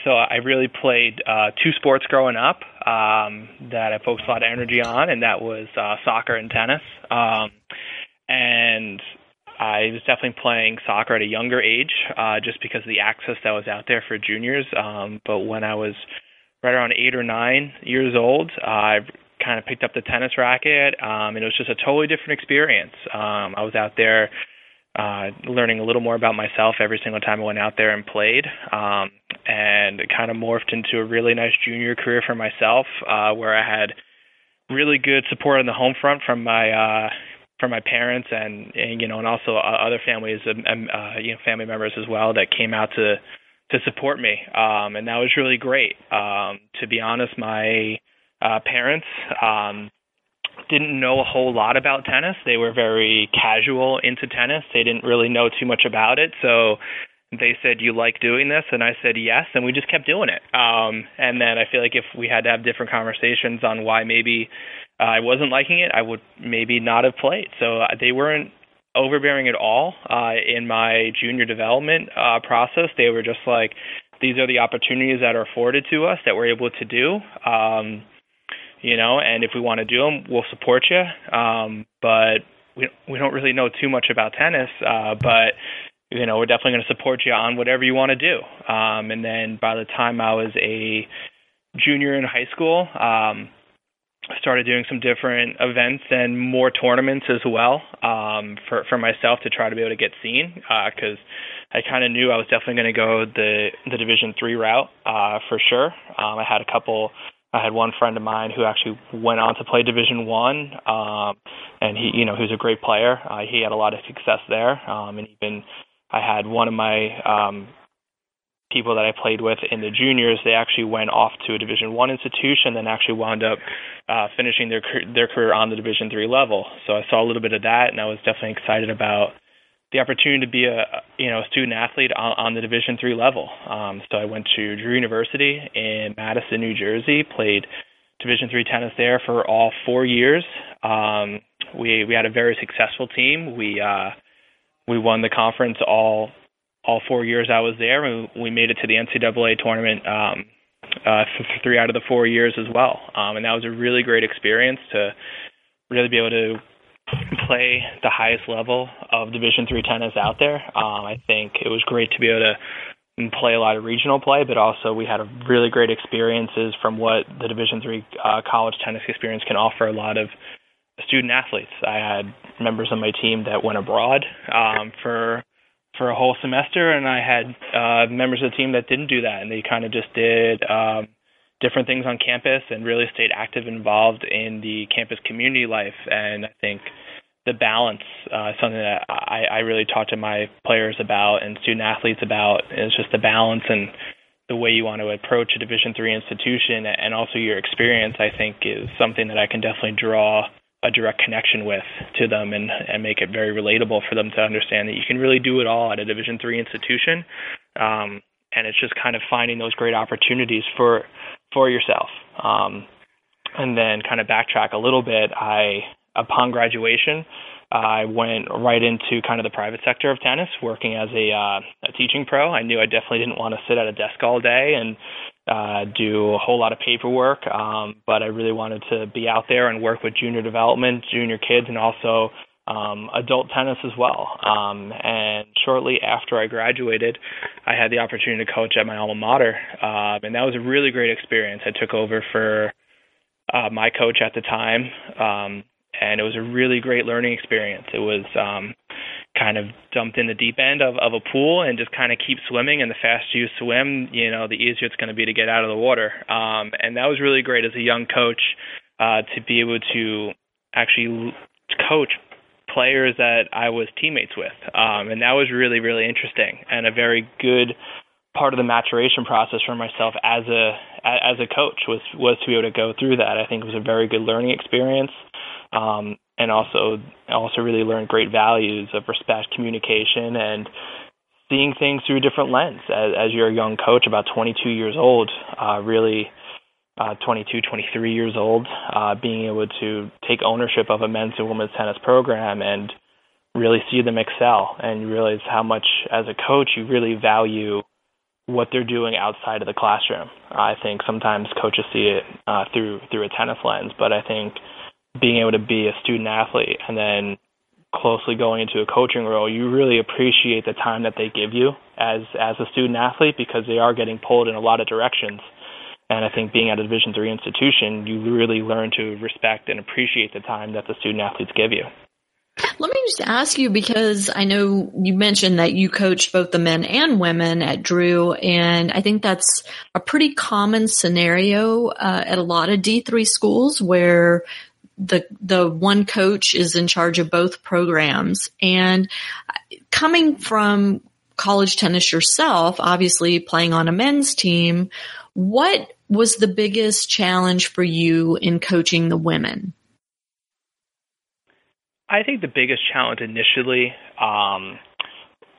so I really played uh, two sports growing up um, that I focused a lot of energy on, and that was uh, soccer and tennis. Um, and I was definitely playing soccer at a younger age, uh, just because of the access that was out there for juniors. Um, but when I was right around eight or nine years old, uh, I kind of picked up the tennis racket, um, and it was just a totally different experience. Um, I was out there uh, learning a little more about myself every single time I went out there and played. Um, and it kind of morphed into a really nice junior career for myself, uh, where I had really good support on the home front from my uh, from my parents and, and you know and also uh, other families um, uh, you know family members as well that came out to to support me um and that was really great um to be honest my uh parents um didn't know a whole lot about tennis. They were very casual into tennis. They didn't really know too much about it. So they said, "You like doing this?" And I said, "Yes." And we just kept doing it. Um, and then I feel like if we had to have different conversations on why maybe uh, I wasn't liking it, I would maybe not have played. So uh, they weren't overbearing at all uh, in my junior development uh, process. They were just like, these are the opportunities that are afforded to us that we're able to do. Um, you know, and if we want to do them, we'll support you. Um, but we we don't really know too much about tennis. Uh, but you know, we're definitely going to support you on whatever you want to do. Um, and then by the time I was a junior in high school, um, started doing some different events and more tournaments as well um, for for myself to try to be able to get seen because uh, I kind of knew I was definitely going to go the the Division three route uh, for sure. Um, I had a couple. I had one friend of mine who actually went on to play Division One, um, and he, you know, he was a great player. Uh, he had a lot of success there, um, and even I had one of my um, people that I played with in the juniors, they actually went off to a Division One institution, then actually wound up uh, finishing their their career on the Division Three level. So I saw a little bit of that, and I was definitely excited about the opportunity to be a you know student athlete on, on the Division Three level. Um, so I went to Drew University in Madison, New Jersey, played Division Three tennis there for all four years. Um, we we had a very successful team. We uh, we won the conference all all four years I was there. We, we made it to the NCAA tournament um, uh, for three out of the four years as well, um, and that was a really great experience to really be able to play the highest level of Division three tennis out there. Um, I think it was great to be able to play a lot of regional play, but also we had a really great experiences from what the Division three uh, college tennis experience can offer a lot of student athletes. I had members of my team that went abroad um, for for a whole semester, and I had uh, members of the team that didn't do that, and they kind of just did um, different things on campus and really stayed active and involved in the campus community life. And I think the balance, uh, something that I, I really talk to my players about and student athletes about, is just the balance and the way you want to approach a Division three institution, and also your experience. I think is something that I can definitely draw a direct connection with to them and and make it very relatable for them to understand that you can really do it all at a division three institution um, and it's just kind of finding those great opportunities for for yourself um, and then kind of backtrack a little bit i upon graduation I went right into kind of the private sector of tennis, working as a, uh, a teaching pro. I knew I definitely didn't want to sit at a desk all day and uh, do a whole lot of paperwork, um, but I really wanted to be out there and work with junior development, junior kids, and also um, adult tennis as well. Um, and shortly after I graduated, I had the opportunity to coach at my alma mater, uh, and that was a really great experience. I took over for uh, my coach at the time, um, and it was a really great learning experience. It was um, kind of dumped in the deep end of, of a pool and just kind of keep swimming. And the faster you swim, you know, the easier it's going to be to get out of the water. Um, and that was really great as a young coach uh, to be able to actually coach players that I was teammates with. Um, and that was really, really interesting and a very good part of the maturation process for myself as a as a coach was was to be able to go through that. I think it was a very good learning experience um, and also also really learned great values of respect, communication, and seeing things through a different lens. As, as you're a young coach, about 22 years old, uh, really uh, 22, 23 years old, uh, being able to take ownership of a men's and women's tennis program and really see them excel and realize how much as a coach you really value what they're doing outside of the classroom. I think sometimes coaches see it uh, through through a tennis lens, but I think being able to be a student athlete and then closely going into a coaching role, you really appreciate the time that they give you as as a student athlete because they are getting pulled in a lot of directions. And I think being at a Division three institution, you really learn to respect and appreciate the time that the student athletes give you. Let me just ask you because I know you mentioned that you coached both the men and women at Drew, and I think that's a pretty common scenario uh, at a lot of D3 schools where the the one coach is in charge of both programs and coming from college tennis yourself obviously playing on a men's team what was the biggest challenge for you in coaching the women i think the biggest challenge initially um,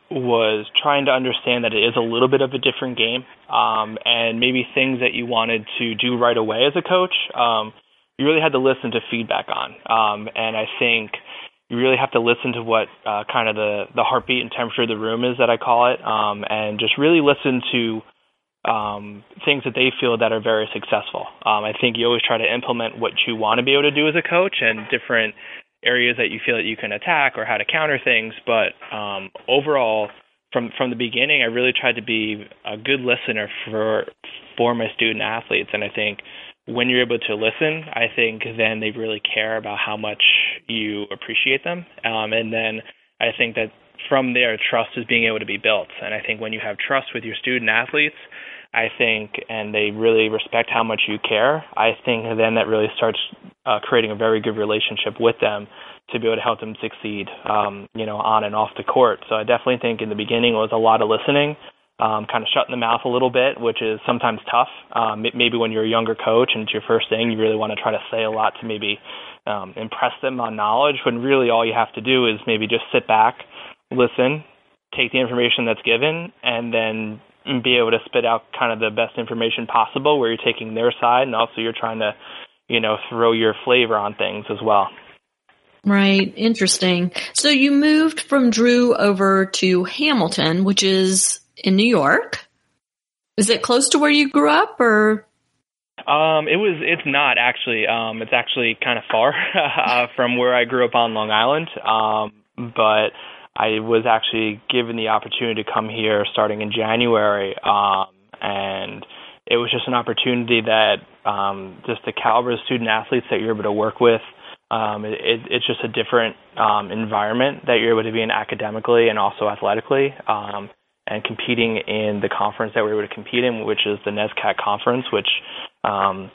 was trying to understand that it is a little bit of a different game um, and maybe things that you wanted to do right away as a coach um, you really had to listen to feedback on. Um, and I think you really have to listen to what uh, kind of the the heartbeat and temperature of the room is that I call it, um, and just really listen to um, things that they feel that are very successful. Um, I think you always try to implement what you want to be able to do as a coach and different areas that you feel that you can attack or how to counter things. But um, overall, from from the beginning, I really tried to be a good listener for for my student athletes, and I think when you're able to listen, I think then they really care about how much you appreciate them. Um, and then I think that from there, trust is being able to be built. And I think when you have trust with your student athletes, I think, and they really respect how much you care, I think then that really starts uh, creating a very good relationship with them to be able to help them succeed, um, you know, on and off the court. So I definitely think in the beginning it was a lot of listening, um, kind of shutting the mouth a little bit, which is sometimes tough. Um, maybe when you're a younger coach and it's your first thing, you really want to try to say a lot to maybe um, impress them on knowledge. When really all you have to do is maybe just sit back, listen, take the information that's given, and then be able to spit out kind of the best information possible, where you're taking their side and also you're trying to, you know, throw your flavor on things as well. Right. Interesting. So you moved from Drew over to Hamilton, which is in New York. Is it close to where you grew up or? Um, it was. It's not actually. Um, it's actually kind of far uh, from where I grew up on Long Island. Um, but I was actually given the opportunity to come here starting in January. Um, and it was just an opportunity that um, just the caliber of student athletes that you're able to work with. Um, it, it's just a different um, environment that you're able to be in academically and also athletically. Um, and competing in the conference that we were able to compete in, which is the NESCAC conference, which um,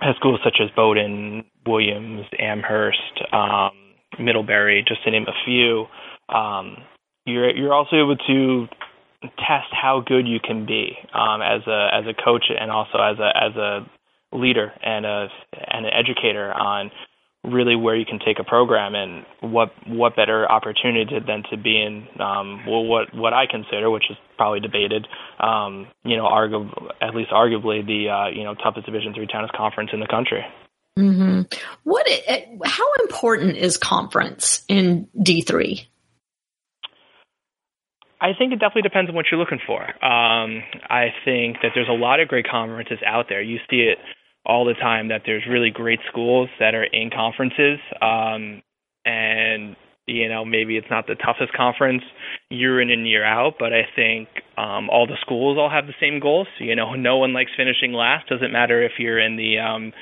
has schools such as Bowdoin, Williams, Amherst, um, Middlebury, just to name a few. Um, you're you're also able to test how good you can be um, as a as a coach and also as a as a leader and a and an educator on really where you can take a program and what what better opportunity than to be in um, well what what I consider which is probably debated um, you know argu- at least arguably the uh, you know toughest Division three tennis conference in the country. Mm-hmm. What how important is conference in D three? I think it definitely depends on what you're looking for. Um, I think that there's a lot of great conferences out there. You see it all the time that there's really great schools that are in conferences um, and you know maybe it's not the toughest conference year in and year out but i think um all the schools all have the same goals you know no one likes finishing last doesn't matter if you're in the um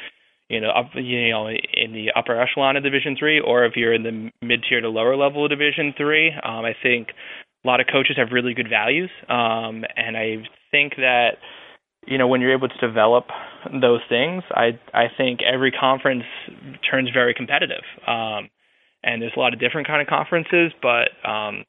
you know up you know in the upper echelon of division 3 or if you're in the mid tier to lower level of division 3 um i think a lot of coaches have really good values um and i think that you know when you're able to develop those things, I I think every conference turns very competitive. Um, and there's a lot of different kind of conferences, but um,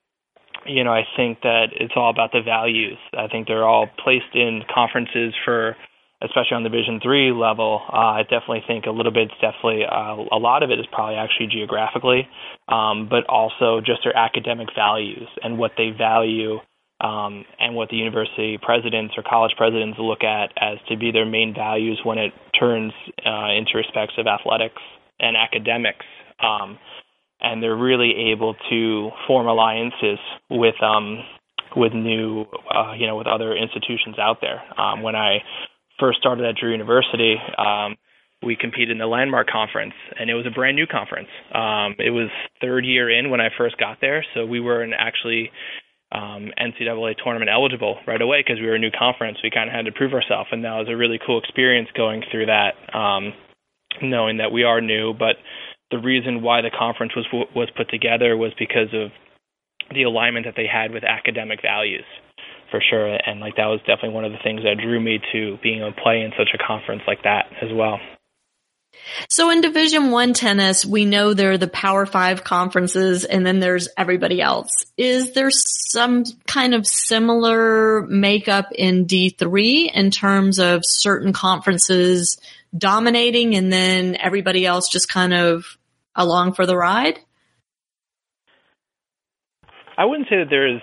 you know I think that it's all about the values. I think they're all placed in conferences for, especially on the Vision three level. Uh, I definitely think a little bit, definitely uh, a lot of it is probably actually geographically, um, but also just their academic values and what they value um, and what the university presidents or college presidents look at as to be their main values when it turns uh, into respects of athletics and academics. Um, and they're really able to form alliances with um, with new, uh, you know, with other institutions out there. Um, when I first started at Drew University, um, we competed in the Landmark Conference, and it was a brand new conference. Um, it was third year in when I first got there, so we were in actually um, NCAA tournament eligible right away because we were a new conference. We kind of had to prove ourselves, and that was a really cool experience going through that, um, knowing that we are new. But the reason why the conference was was put together was because of the alignment that they had with academic values, for sure. And like that was definitely one of the things that drew me to being able to play in such a conference like that as well. So in Division One tennis, we know there are the Power Five conferences, and then there's everybody else. Is there some kind of similar makeup in D three in terms of certain conferences dominating, and then everybody else just kind of along for the ride? I wouldn't say that there's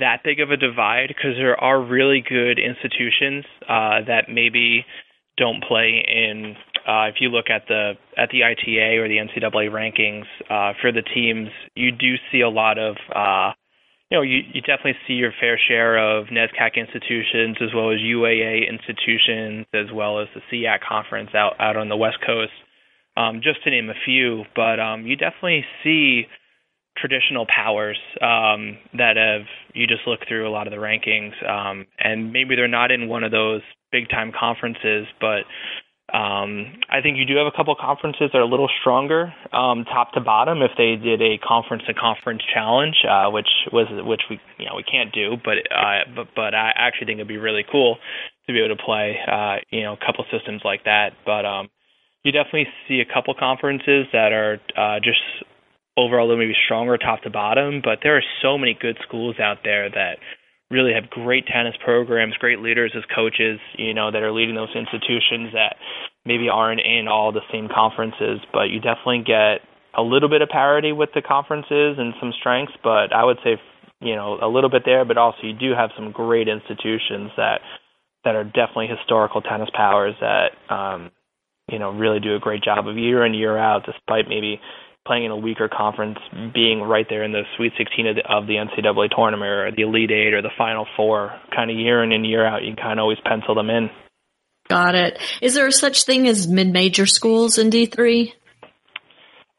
that big of a divide because there are really good institutions uh, that maybe don't play in uh, if you look at the at the ITA or the NCAA rankings uh, for the teams, you do see a lot of uh, you know, you, you definitely see your fair share of NESCAC institutions as well as UAA institutions, as well as the SCIAC conference out, out on the West Coast, um, just to name a few. But um, you definitely see traditional powers um, that have, you just look through a lot of the rankings, um, and maybe they're not in one of those big time conferences, but um, I think you do have a couple conferences that are a little stronger, um, top to bottom. If they did a conference to conference challenge, uh, which was which we you know we can't do, but uh, but but I actually think it'd be really cool to be able to play uh, you know a couple systems like that. But um, you definitely see a couple conferences that are uh, just overall they're maybe stronger top to bottom. But there are so many good schools out there that really have great tennis programs, great leaders as coaches, you know, that are leading those institutions that maybe aren't in all the same conferences, but you definitely get a little bit of parity with the conferences and some strengths, but I would say, you know, a little bit there, but also you do have some great institutions that that are definitely historical tennis powers that um you know really do a great job of year in year out despite maybe playing in a weaker conference, being right there in the Sweet 16 of the, of the NCAA tournament or the Elite Eight or the Final Four, kind of year in and year out, you kind of always pencil them in. Got it. Is there such thing as mid-major schools in D3?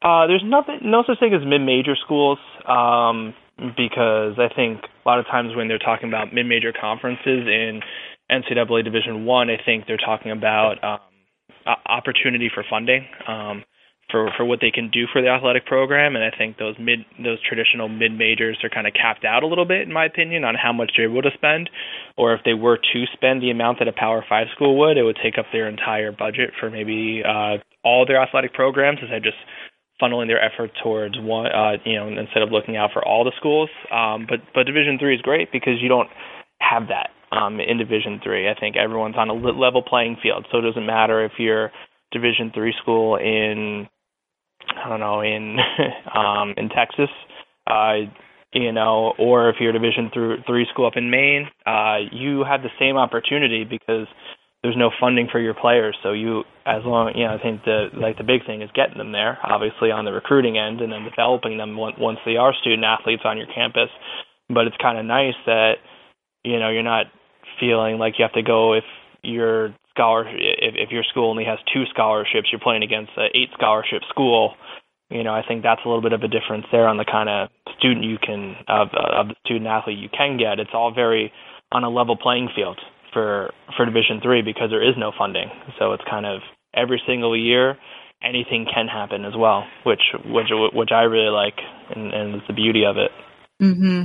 Uh, there's nothing, no such thing as mid-major schools, um, because I think a lot of times when they're talking about mid-major conferences in NCAA Division One, I, I think they're talking about um, opportunity for funding. Um, for for what they can do for the athletic program and I think those mid those traditional mid majors are kind of capped out a little bit in my opinion on how much they're able to spend. Or if they were to spend the amount that a power 5 school would it would take up their entire budget for maybe uh all their athletic programs instead of just funneling their effort towards one uh you know instead of looking out for all the schools. Um but but division 3 is great because you don't have that um in division 3 I think everyone's on a level playing field so it doesn't matter if you're division 3 school in I don't know in um, in Texas, uh, you know, or if you're a Division three school up in Maine, uh, you have the same opportunity because there's no funding for your players. So you, as long, you know, I think the like the big thing is getting them there, obviously on the recruiting end, and then developing them once they are student athletes on your campus. But it's kind of nice that you know you're not feeling like you have to go if you're scholarship if, if your school only has two scholarships, you're playing against an eight scholarship school. You know, I think that's a little bit of a difference there on the kind of student you can of of the student athlete you can get. It's all very on a level playing field for for Division three because there is no funding. So it's kind of every single year anything can happen as well, which which which I really like, and, and it's the beauty of it. Mm-hmm.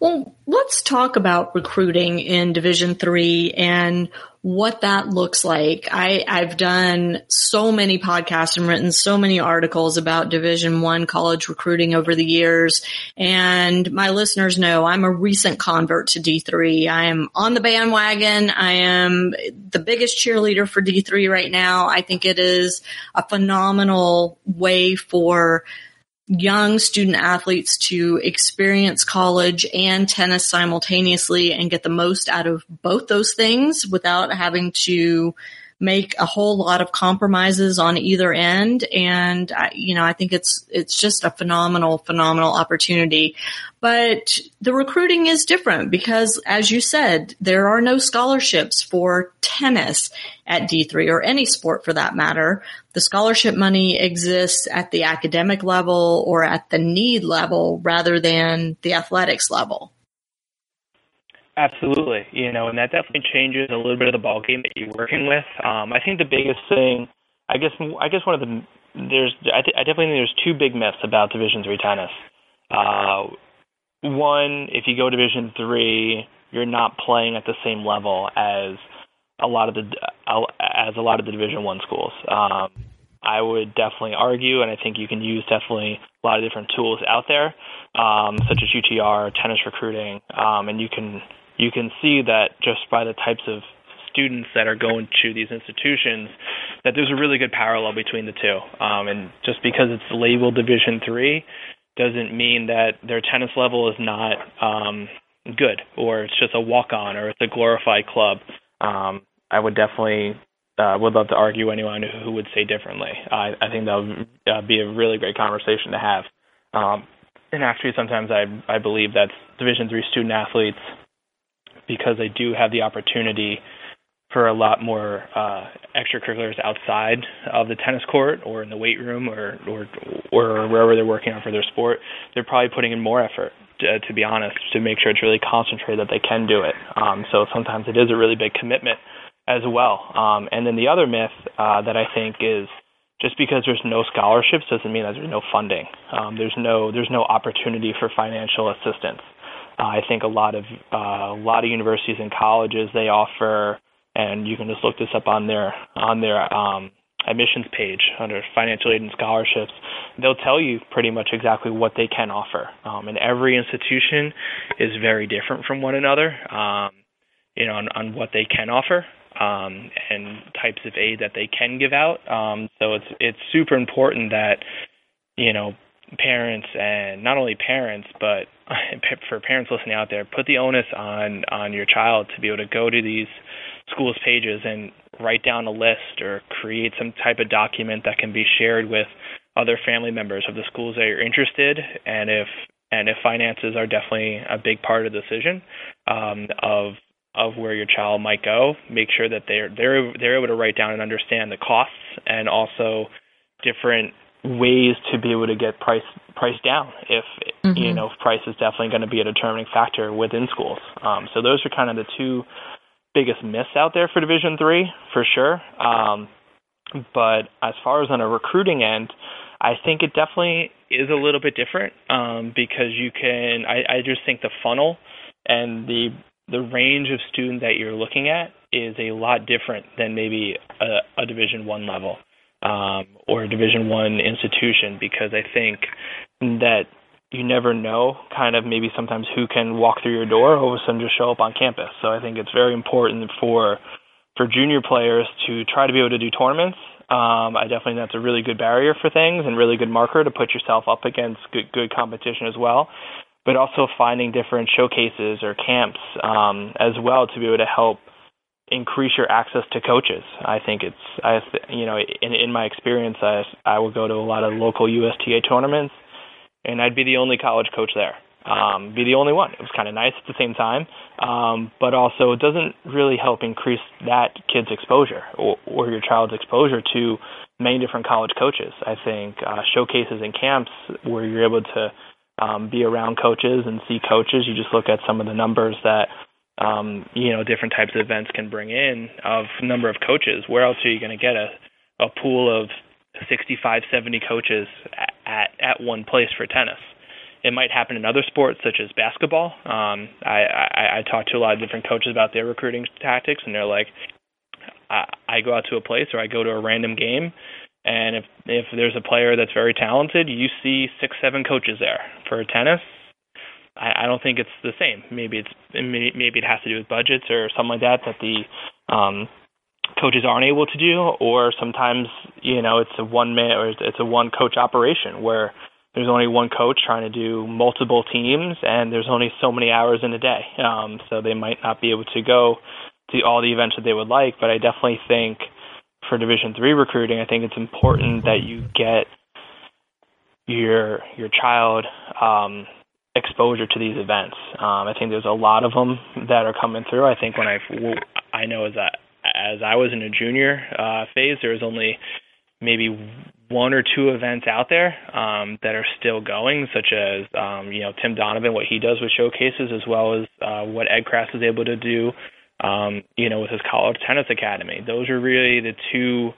Well, let's talk about recruiting in Division Three and what that looks like. I, I've done so many podcasts and written so many articles about Division One college recruiting over the years, and my listeners know I'm a recent convert to D3. I am on the bandwagon. I am the biggest cheerleader for D3 right now. I think it is a phenomenal way for young student athletes to experience college and tennis simultaneously and get the most out of both those things without having to make a whole lot of compromises on either end. And I, you know, I think it's, it's just a phenomenal, phenomenal opportunity. But the recruiting is different because as you said, there are no scholarships for tennis at D3 or any sport for that matter. The scholarship money exists at the academic level or at the need level rather than the athletics level. Absolutely, you know, and that definitely changes a little bit of the ball game that you're working with. Um, I think the biggest thing, I guess, I guess one of the there's, I, th- I definitely think there's two big myths about Division three tennis. Uh, one, if you go Division three, you're not playing at the same level as a lot of the as a lot of the Division one schools. Um, I would definitely argue, and I think you can use definitely a lot of different tools out there, um, such as UTR, tennis recruiting, um, and you can you can see that just by the types of students that are going to these institutions that there's a really good parallel between the two. Um, and just because it's labeled Division three doesn't mean that their tennis level is not um, good or it's just a walk on or it's a glorified club. Um, I would definitely uh, would love to argue anyone who would say differently. I, I think that would uh, be a really great conversation to have. Um, and actually, sometimes I I believe that Division three student athletes, because they do have the opportunity for a lot more uh, extracurriculars outside of the tennis court or in the weight room or or or wherever they're working on for their sport, they're probably putting in more effort. To, to be honest, to make sure it's really concentrated that they can do it. Um, so sometimes it is a really big commitment as well. Um, and then the other myth uh, that I think is just because there's no scholarships doesn't mean that there's no funding. Um, there's no there's no opportunity for financial assistance. Uh, I think a lot of uh, a lot of universities and colleges they offer, and you can just look this up on their on their um, admissions page under financial aid and scholarships. They'll tell you pretty much exactly what they can offer, um, and every institution is very different from one another. Um, you know, on, on what they can offer um, and types of aid that they can give out. Um, so it's it's super important that you know parents and not only parents but for parents listening out there, put the onus on on your child to be able to go to these schools pages and write down a list or create some type of document that can be shared with other family members of the schools that you're interested and if and if finances are definitely a big part of the decision um, of of where your child might go. Make sure that they're they're they're able to write down and understand the costs and also different ways to be able to get price price down if mm-hmm. you know if price is definitely going to be a determining factor within schools. Um, so those are kind of the two biggest myths out there for Division three for sure. Um, but as far as on a recruiting end, I think it definitely is a little bit different um, because you can. I, I just think the funnel and the the range of student that you're looking at is a lot different than maybe a, a Division One level um, or a Division One institution because I think that you never know kind of maybe sometimes who can walk through your door all of a sudden just show up on campus. So I think it's very important for for junior players to try to be able to do tournaments. Um, I definitely think that's a really good barrier for things and really good marker to put yourself up against good, good competition as well but also finding different showcases or camps um, as well to be able to help increase your access to coaches. I think it's I you know in in my experience I I would go to a lot of local USTA tournaments and I'd be the only college coach there. Um, be the only one. It was kind of nice at the same time, um, but also it doesn't really help increase that kid's exposure or, or your child's exposure to many different college coaches. I think uh, showcases and camps where you're able to um, be around coaches and see coaches. You just look at some of the numbers that um, you know different types of events can bring in of number of coaches. Where else are you going to get a a pool of 65, 70 coaches at at one place for tennis? It might happen in other sports such as basketball. Um, I, I I talk to a lot of different coaches about their recruiting tactics, and they're like, I, I go out to a place or I go to a random game and if if there's a player that's very talented, you see six, seven coaches there. For tennis, I, I don't think it's the same. Maybe it's maybe it has to do with budgets or something like that that the um, coaches aren't able to do, or sometimes you know it's a one man or it's a one coach operation where there's only one coach trying to do multiple teams, and there's only so many hours in a day. Um, so they might not be able to go to all the events that they would like. But I definitely think for Division three recruiting, I think it's important that you get your your child um, exposure to these events. Um, I think there's a lot of them that are coming through. I think when I I know as that as I was in a junior uh, phase, there was only maybe one or two events out there um, that are still going, such as um, you know Tim Donovan, what he does with showcases, as well as uh, what Ed Krass is able to do um, you know, with his college tennis academy. Those are really the two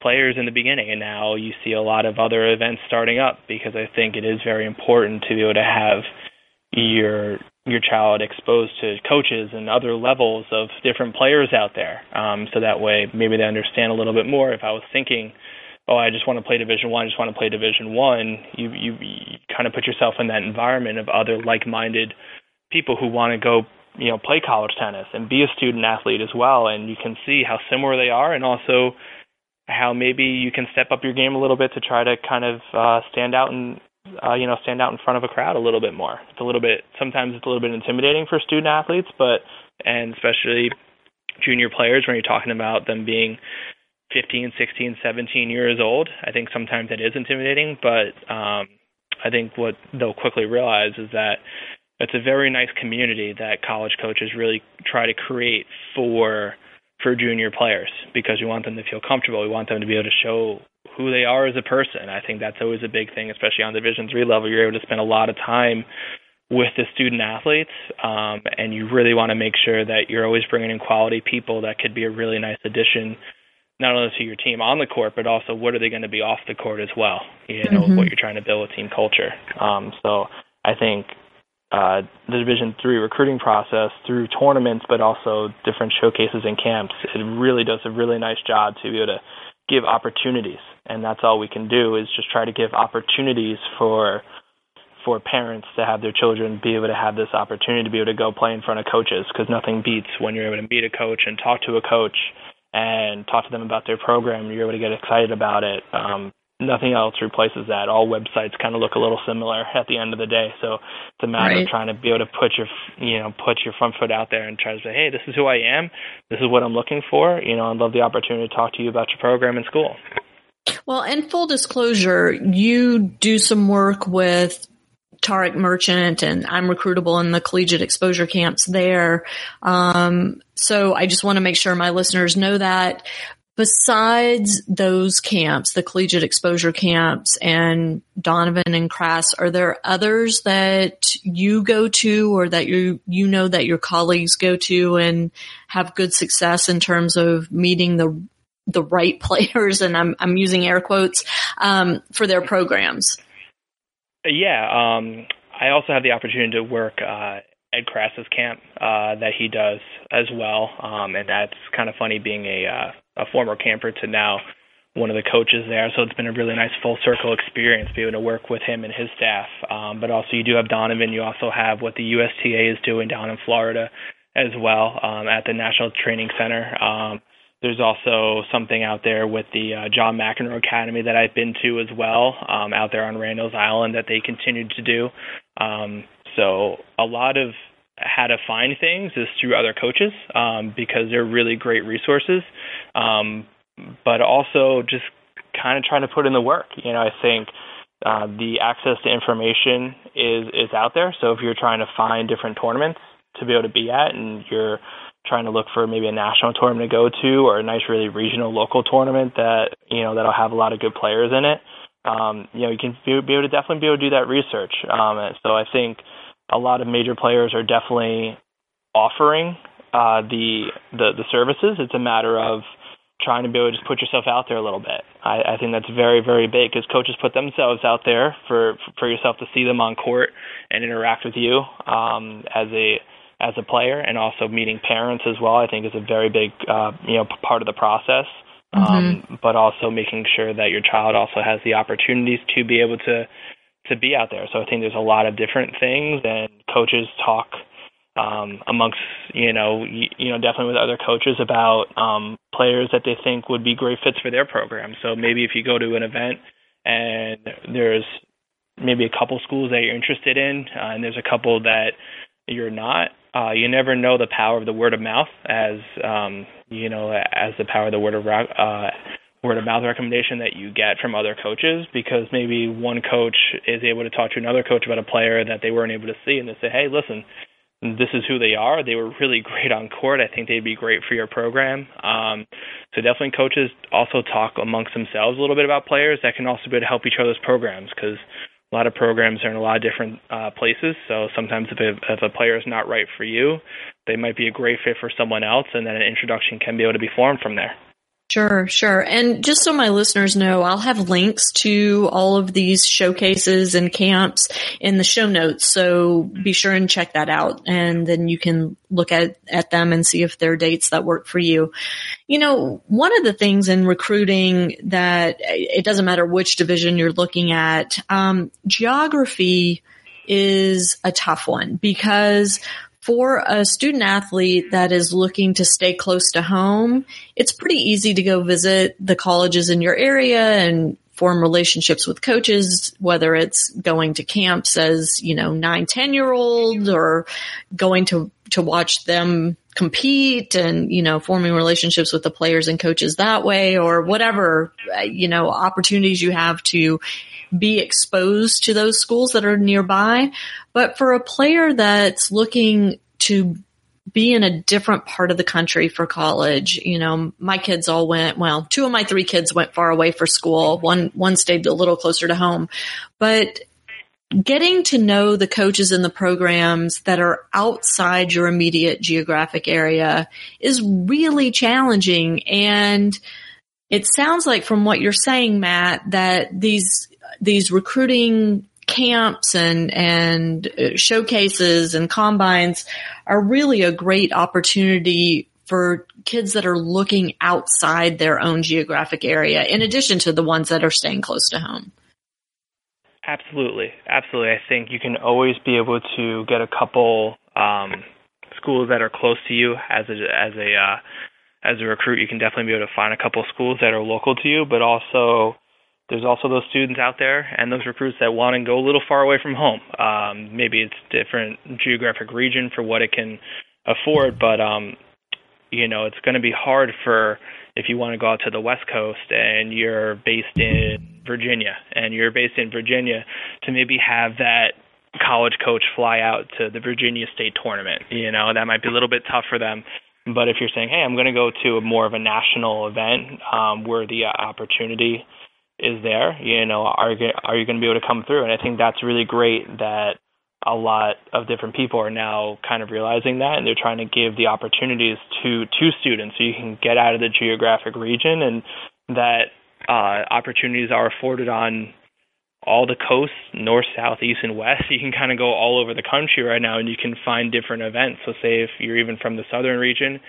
players in the beginning, and now you see a lot of other events starting up because I think it is very important to be able to have your your child exposed to coaches and other levels of different players out there, um, so that way maybe they understand a little bit more. If I was thinking, oh, I just want to play Division One, I just want to play Division One, you, you you kind of put yourself in that environment of other like-minded people who want to go you know play college tennis and be a student athlete as well and you can see how similar they are and also how maybe you can step up your game a little bit to try to kind of uh stand out and uh you know stand out in front of a crowd a little bit more it's a little bit sometimes it's a little bit intimidating for student athletes but and especially junior players when you're talking about them being 15, 16, 17 years old. I think sometimes it is intimidating, but um, I think what they'll quickly realize is that it's a very nice community that college coaches really try to create for for junior players because we want them to feel comfortable. We want them to be able to show who they are as a person. I think that's always a big thing, especially on Division three level. You're able to spend a lot of time with the student athletes, um, and you really want to make sure that you're always bringing in quality people that could be a really nice addition, not only to your team on the court, but also what are they going to be off the court as well. You know mm-hmm. what you're trying to build a team culture. Um, so I think uh, the Division three recruiting process through tournaments, but also different showcases and camps, it really does a really nice job to be able to give opportunities, and that's all we can do is just try to give opportunities for for parents to have their children be able to have this opportunity to be able to go play in front of coaches because nothing beats when you're able to meet a coach and talk to a coach and talk to them about their program. You're able to get excited about it. Um, nothing else replaces that. All websites kind of look a little similar at the end of the day. So it's a matter right. of trying to be able to put your, you know, put your front foot out there and try to say, hey, this is who I am. This is what I'm looking for. You know, I'd love the opportunity to talk to you about your program in school. Well, in full disclosure, you do some work with Tarek Merchant and I'm recruitable in the collegiate exposure camps there. Um, so I just want to make sure my listeners know that besides those camps, the collegiate exposure camps and Donovan and Krass, are there others that you go to or that you, you know that your colleagues go to and have good success in terms of meeting the, the right players? And I'm, I'm using air quotes, um, for their programs. Yeah, um, I also have the opportunity to work uh, Ed Krass's camp uh, that he does as well, um, and that's kind of funny being a uh, a former camper to now one of the coaches there. So it's been a really nice full circle experience, being able to work with him and his staff. Um, but also you do have Donovan. You also have what the USTA is doing down in Florida as well um, at the National Training Center. Um, there's also something out there with the uh, John McEnroe Academy that I've been to as well, um, out there on Randall's Island that they continue to do. Um, so a lot of how to find things is through other coaches um, because they're really great resources, um, but also just kind of trying to put in the work. You know, I think uh, the access to information is is out there. So if you're trying to find different tournaments to be able to be at, and you're trying to look for maybe a national tournament to go to or a nice really regional local tournament that you know that'll have a lot of good players in it um, you know you can be, able to definitely be able to do that research um, so I think a lot of major players are definitely offering uh, the, the the services it's a matter of trying to be able to just put yourself out there a little bit. I, I think that's very, very big because coaches put themselves out there for for yourself to see them on court and interact with you um, as a as a player, and also meeting parents as well. I think is a very big uh, you know part of the process. Um, mm-hmm. but also making sure that your child also has the opportunities to be able to to be out there. So I think there's a lot of different things, and coaches talk um, amongst you know you, you know definitely with other coaches about um, players that they think would be great fits for their program. So maybe if you go to an event and there's maybe a couple schools that you're interested in, uh, and there's a couple that you're not, uh, you never know the power of the word of mouth as um, you know as the power of the word of uh, word of mouth recommendation that you get from other coaches because maybe one coach is able to talk to another coach about a player that they weren't able to see and they say, hey, listen, this is who they are. They were really great on court. I think they'd be great for your program. Um, so definitely coaches also talk amongst themselves a little bit about players that can also be able to help each other's programs because a lot of programs are in a lot of different uh, places. So sometimes if a, if a player is not right for you, they might be a great fit for someone else, and then an introduction can be able to be formed from there. Sure, sure. And just so my listeners know, I'll have links to all of these showcases and camps in the show notes. So be sure and check that out. And then you can look at, at them and see if there are dates that work for you. You know, one of the things in recruiting that it doesn't matter which division you're looking at, um, geography is a tough one because for a student athlete that is looking to stay close to home, it's pretty easy to go visit the colleges in your area and form relationships with coaches, whether it's going to camps as, you know, nine, 10 year old or going to, to watch them compete and, you know, forming relationships with the players and coaches that way or whatever, uh, you know, opportunities you have to be exposed to those schools that are nearby. But for a player that's looking to be in a different part of the country for college. You know, my kids all went, well, two of my three kids went far away for school. One, one stayed a little closer to home, but getting to know the coaches and the programs that are outside your immediate geographic area is really challenging. And it sounds like from what you're saying, Matt, that these, these recruiting camps and, and uh, showcases and combines are really a great opportunity for kids that are looking outside their own geographic area in addition to the ones that are staying close to home. Absolutely, absolutely. I think you can always be able to get a couple um, schools that are close to you as a as a uh, as a recruit. You can definitely be able to find a couple schools that are local to you, but also there's also those students out there and those recruits that want to go a little far away from home. Um, maybe it's different geographic region for what it can afford, but um, you know it's going to be hard for if you want to go out to the West Coast and you're based in Virginia and you're based in Virginia to maybe have that college coach fly out to the Virginia State tournament. You know that might be a little bit tough for them. But if you're saying, hey, I'm going to go to a more of a national event um, where the opportunity is there, you know, are are you going to be able to come through? And I think that's really great that a lot of different people are now kind of realizing that and they're trying to give the opportunities to to students so you can get out of the geographic region and that uh, opportunities are afforded on all the coasts, north, south, east, and west. You can kind of go all over the country right now and you can find different events. So, say if you're even from the southern region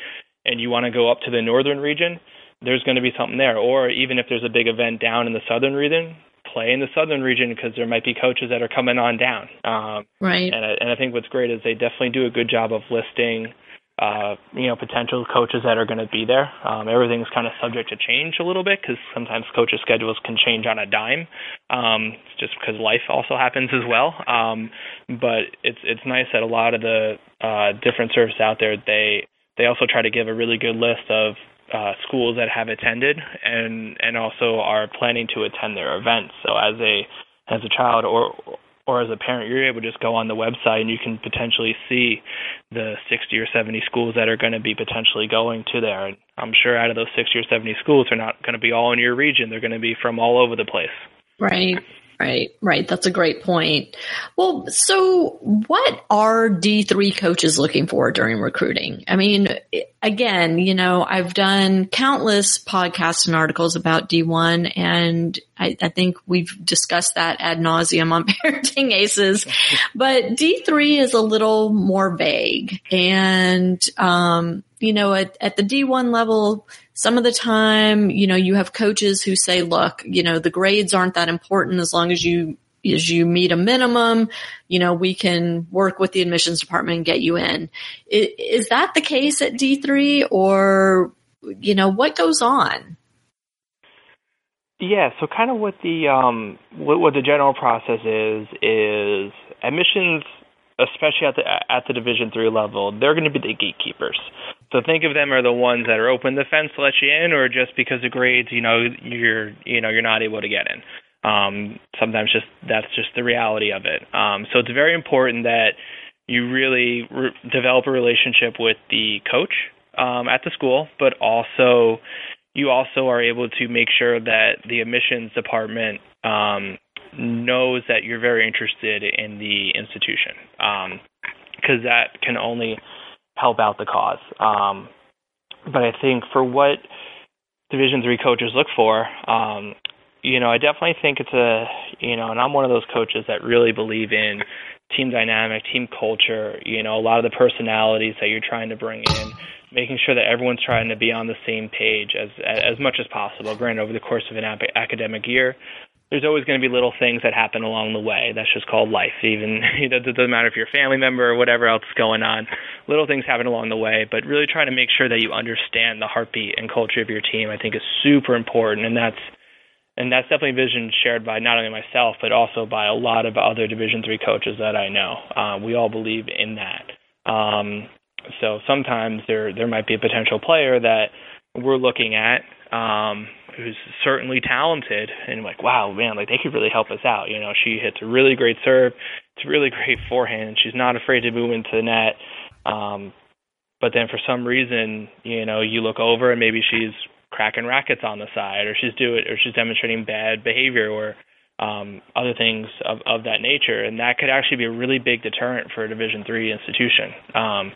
and you want to go up to the northern region, there's going to be something there. Or even if there's a big event down in the southern region, play in the southern region because there might be coaches that are coming on down. Um, right. And I, and I think what's great is they definitely do a good job of listing, uh, you know, potential coaches that are going to be there. Um, everything's kind of subject to change a little bit because sometimes coaches' schedules can change on a dime, um, just because life also happens as well. Um, but it's it's nice that a lot of the uh, different services out there they they also try to give a really good list of uh, schools that have attended and and also are planning to attend their events. So as a as a child or or as a parent, you're able to just go on the website and you can potentially see the 60 or 70 schools that are going to be potentially going to there. And I'm sure out of those 60 or 70 schools, they're not going to be all in your region. They're going to be from all over the place. Right. Right, right. That's a great point. Well, so what are D3 coaches looking for during recruiting? I mean, again, you know, I've done countless podcasts and articles about D1 and I, I think we've discussed that ad nauseum on parenting aces, but D3 is a little more vague and, um, you know, at, at the D1 level, some of the time, you know, you have coaches who say, look, you know, the grades aren't that important as long as you as you meet a minimum, you know, we can work with the admissions department and get you in. Is, that the case at D3 or, you know, what goes on? Yeah, so kind of what the um what, what the general process is is admissions especially at the at the division 3 level, they're going to be the gatekeepers. So think of them are the ones that are open the fence to let you in, or just because of grades, you know, you're you know you're not able to get in. Um, sometimes just that's just the reality of it. Um, so it's very important that you really re- develop a relationship with the coach um, at the school, but also you also are able to make sure that the admissions department um, knows that you're very interested in the institution, because um, that can only help out the cause. Um, but I think for what Division three coaches look for, um, you know, I definitely think it's a, you know, and I'm one of those coaches that really believe in team dynamic, team culture. You know, a lot of the personalities that you're trying to bring in, making sure that everyone's trying to be on the same page as as much as possible. Granted, over the course of an academic year, there's always going to be little things that happen along the way. That's just called life. Even you know, it doesn't matter if you're a family member or whatever else is going on. Little things happen along the way, but really trying to make sure that you understand the heartbeat and culture of your team, I think, is super important, and that's and that's definitely a vision shared by not only myself but also by a lot of other Division three coaches that I know. Uh, we all believe in that. Um, so sometimes there there might be a potential player that we're looking at um, who's certainly talented and like wow man like they could really help us out. You know she hits a really great serve. It's a really great forehand. She's not afraid to move into the net. Um, but then for some reason you know you look over and maybe she's cracking rackets on the side or she's doing or she's demonstrating bad behavior or um, other things of, of that nature, and that could actually be a really big deterrent for a Division three institution. Um,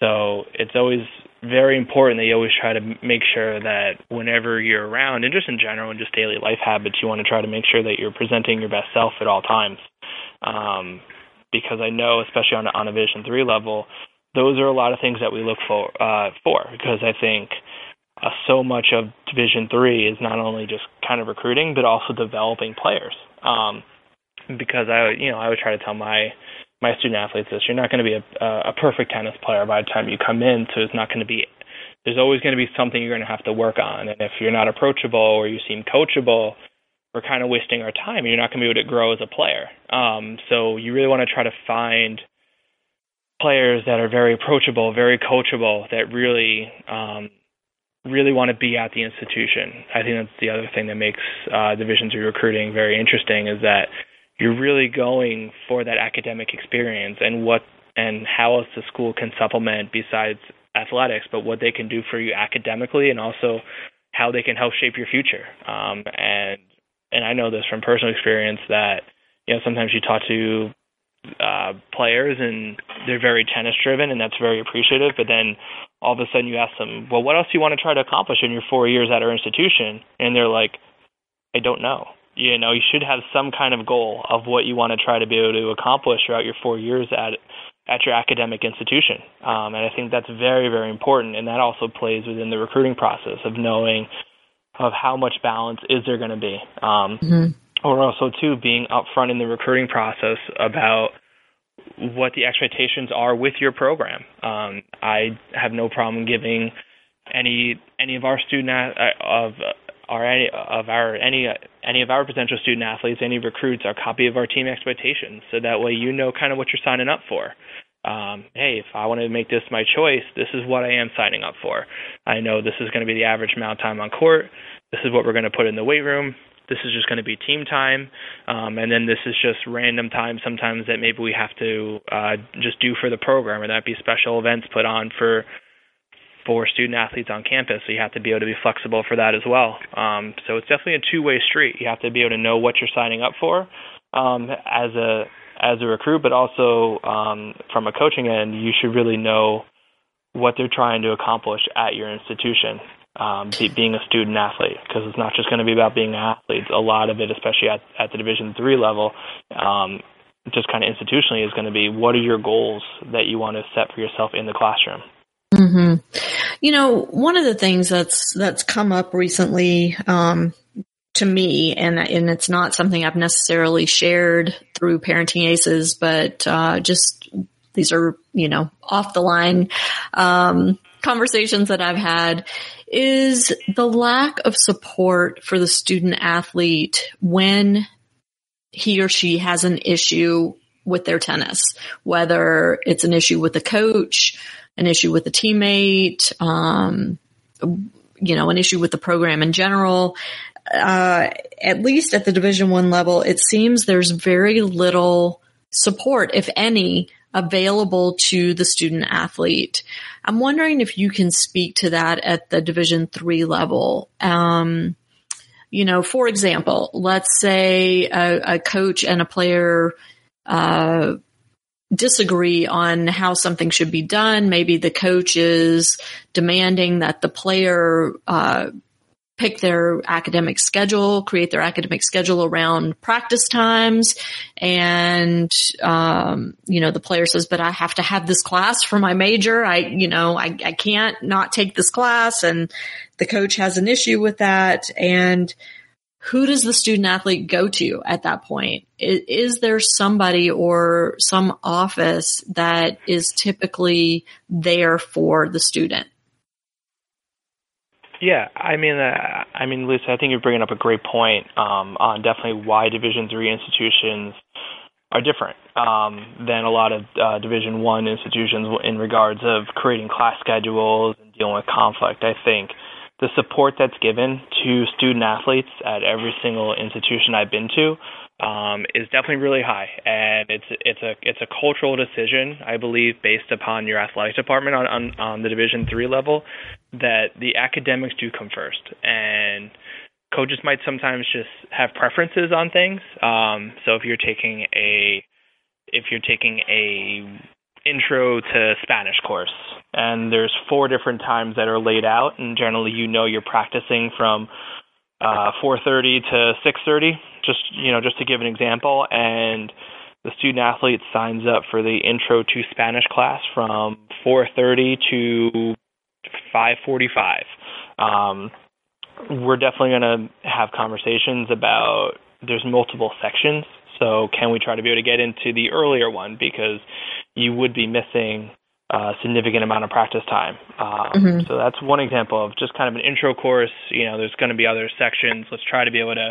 so it's always very important that you always try to make sure that whenever you're around, and just in general, and just daily life habits, you want to try to make sure that you're presenting your best self at all times. Um, because I know, especially on, on a Division three level, those are a lot of things that we look for. Uh, for because I think uh, so much of Division Three is not only just kind of recruiting, but also developing players. Um, because I, you know, I would try to tell my my student athletes this: you're not going to be a, a perfect tennis player by the time you come in. So it's not going to be. There's always going to be something you're going to have to work on, and if you're not approachable or you seem coachable, we're kind of wasting our time. You're not going to be able to grow as a player. Um, so you really want to try to find players that are very approachable, very coachable, that really um, really want to be at the institution. I think that's the other thing that makes uh, Division three recruiting very interesting is that you're really going for that academic experience and what and how else the school can supplement besides athletics, but what they can do for you academically and also how they can help shape your future. Um, and and I know this from personal experience that you know sometimes you talk to uh, players and they're very tennis driven and that's very appreciative. But then all of a sudden you ask them, well, what else do you want to try to accomplish in your four years at our institution? And they're like, I don't know. You know, you should have some kind of goal of what you want to try to be able to accomplish throughout your four years at at your academic institution. Um, and I think that's very, very important. And that also plays within the recruiting process of knowing of how much balance is there going to be. Um, mm-hmm or also too being upfront in the recruiting process about what the expectations are with your program. Um, I have no problem giving any any of our student uh, of our any of our any any of our potential student athletes, any recruits, a copy of our team expectations, so that way you know kind of what you're signing up for. Um, hey, if I want to make this my choice, this is what I am signing up for. I know this is going to be the average amount of time on court. This is what we're going to put in the weight room this is just going to be team time, um, and then this is just random time sometimes that maybe we have to uh, just do for the program, or that be special events put on for for student athletes on campus. So you have to be able to be flexible for that as well. Um, so it's definitely a two-way street. You have to be able to know what you're signing up for um, as a as a recruit, but also um, from a coaching end, you should really know what they're trying to accomplish at your institution um, be, being a student athlete because it's not just going to be about being an athlete. A lot of it, especially at, at the Division three level, um, just kind of institutionally, is going to be what are your goals that you want to set for yourself in the classroom. Mm-hmm. You know, one of the things that's that's come up recently um, to me, and and it's not something I've necessarily shared through Parenting Aces, but uh, just these are you know off the line um, conversations that I've had is the lack of support for the student athlete when he or she has an issue with their tennis, whether it's an issue with the coach, an issue with a teammate, um, you know, an issue with the program in general. Uh, at least at the Division One level, it seems there's very little support, if any, available to the student athlete. I'm wondering if you can speak to that at the Division three level. Um, you know, for example, let's say a, a coach and a player uh, disagree on how something should be done. Maybe the coach is demanding that the player uh, pick their academic schedule, create their academic schedule around practice times. And, um, you know, the player says, but I have to have this class for my major. I, you know, I, I can't not take this class. And the coach has an issue with that. And who does the student athlete go to at that point? Is, is there somebody or some office that is typically there for the student? Yeah, I mean, uh, I mean, Lisa, I think you're bringing up a great point um, on definitely why Division three institutions are different um, than a lot of uh, Division One institutions in regards of creating class schedules and dealing with conflict. I think the support that's given to student athletes at every single institution I've been to um, is definitely really high, and it's it's a it's a cultural decision, I believe, based upon your athletic department on on, on the Division three level, that the academics do come first, and coaches might sometimes just have preferences on things. Um, so if you're taking a if you're taking a intro to Spanish course, and there's four different times that are laid out, and generally you know you're practicing from uh, 4:30 to 6:30, just you know just to give an example, and the student athlete signs up for the intro to Spanish class from 4:30 to 5:45. Um, we're definitely going to have conversations about there's multiple sections. So can we try to be able to get into the earlier one because you would be missing a significant amount of practice time. Um, mm-hmm. So that's one example of just kind of an intro course. You know, there's going to be other sections. Let's try to be able to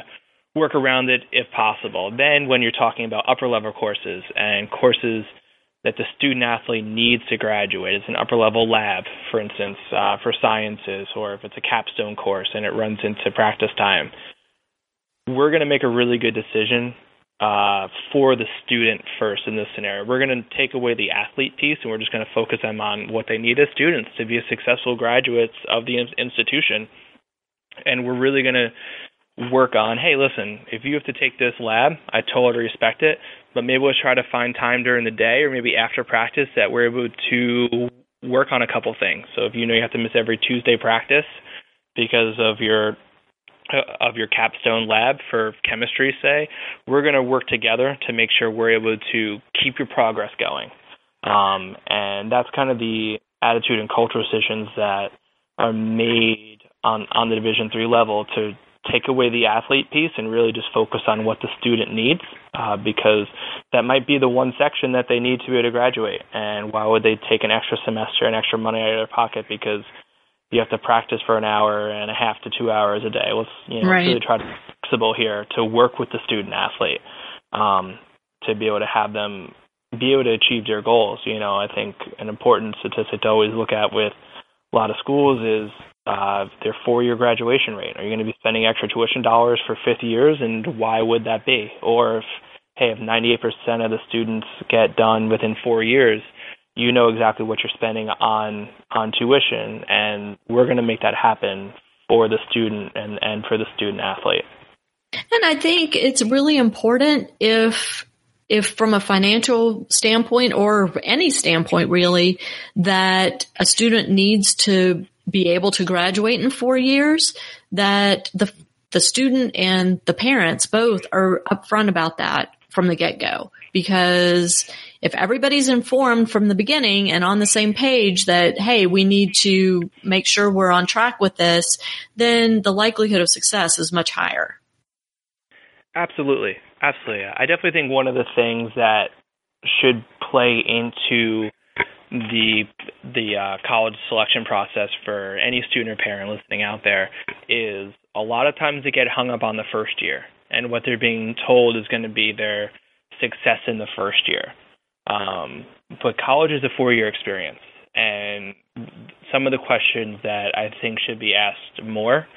work around it if possible. Then when you're talking about upper level courses and courses – that the student athlete needs to graduate. It's an upper level lab, for instance, uh, for sciences, or if it's a capstone course and it runs into practice time. We're going to make a really good decision uh, for the student first in this scenario. We're going to take away the athlete piece and we're just going to focus them on what they need as students to be successful graduates of the institution. And we're really going to work on hey, listen, if you have to take this lab, I totally respect it, but maybe we'll try to find time during the day or maybe after practice that we're able to work on a couple things. So if you know you have to miss every Tuesday practice because of your of your capstone lab for chemistry, say, we're going to work together to make sure we're able to keep your progress going. Um, and that's kind of the attitude and cultural decisions that are made on on the Division three level to take away the athlete piece and really just focus on what the student needs uh, because that might be the one section that they need to be able to graduate. And why would they take an extra semester and extra money out of their pocket because you have to practice for an hour and a half to two hours a day? Let's you know right. really try to be flexible here to work with the student athlete um, to be able to have them be able to achieve their goals. You know, I think an important statistic to always look at with a lot of schools is uh, their four-year graduation rate? Are you going to be spending extra tuition dollars for fifth years, and why would that be? Or if hey, if 98% of the students get done within four years, you know exactly what you're spending on on tuition, and we're going to make that happen for the student and and for the student athlete. And I think it's really important if if from a financial standpoint or any standpoint really that a student needs to be able to graduate in four years, that the the student and the parents both are upfront about that from the get go. Because if everybody's informed from the beginning and on the same page that, hey, we need to make sure we're on track with this, then the likelihood of success is much higher. Absolutely. Absolutely. I definitely think one of the things that should play into the the uh, college selection process for any student or parent listening out there is a lot of times they get hung up on the first year and what they're being told is going to be their success in the first year. Um, but college is a four-year experience, and some of the questions that I think should be asked more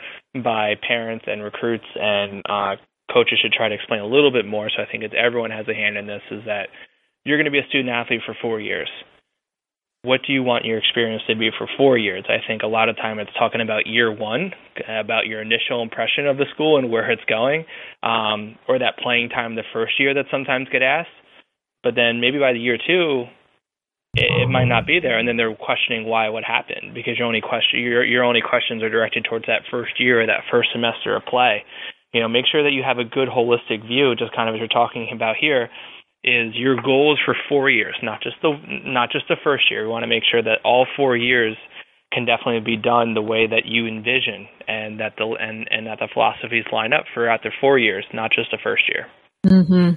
by parents and recruits and uh, coaches should try to explain a little bit more. So I think it's everyone has a hand in this. Is that you're going to be a student athlete for four years what do you want your experience to be for four years? I think a lot of time it's talking about year one, about your initial impression of the school and where it's going, um, or that playing time the first year that sometimes get asked. But then maybe by the year two, it, it might not be there, and then they're questioning why, what happened, because your only question, your your only questions are directed towards that first year or that first semester of play. You know, make sure that you have a good holistic view, just kind of as you're talking about here is your goals for four years, not just the not just the first year. We want to make sure that all four years can definitely be done the way that you envision, and that the and and that the philosophies line up throughout the four years, not just the first year. Mm-hmm.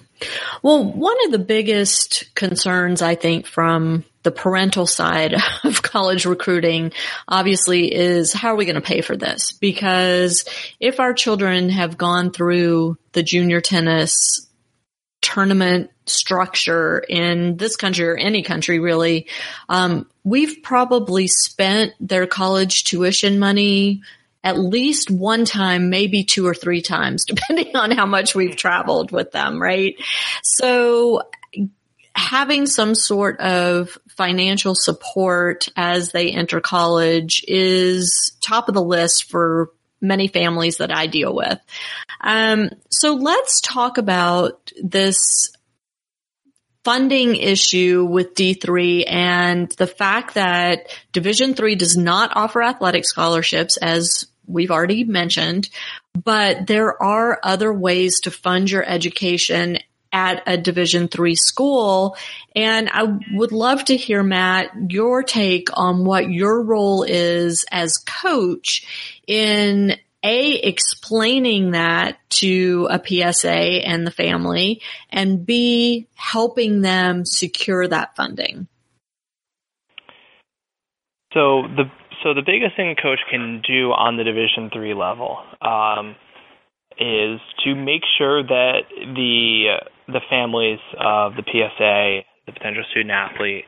Well, one of the biggest concerns I think from the parental side of college recruiting obviously is how are we going to pay for this? Because if our children have gone through the junior tennis tournament structure in this country or any country really, um, we've probably spent their college tuition money at least one time, maybe two or three times, depending on how much we've traveled with them, right? So having some sort of financial support as they enter college is top of the list for many families that I deal with. Um, so let's talk about this funding issue with D3 and the fact that Division 3 does not offer athletic scholarships as we've already mentioned, but there are other ways to fund your education at a division three school. And I would love to hear, Matt, your take on what your role is as coach in a explaining that to a PSA and the family and B helping them secure that funding. So the so the biggest thing a coach can do on the Division three level um, is to make sure that the the families of the PSA, the potential student athlete,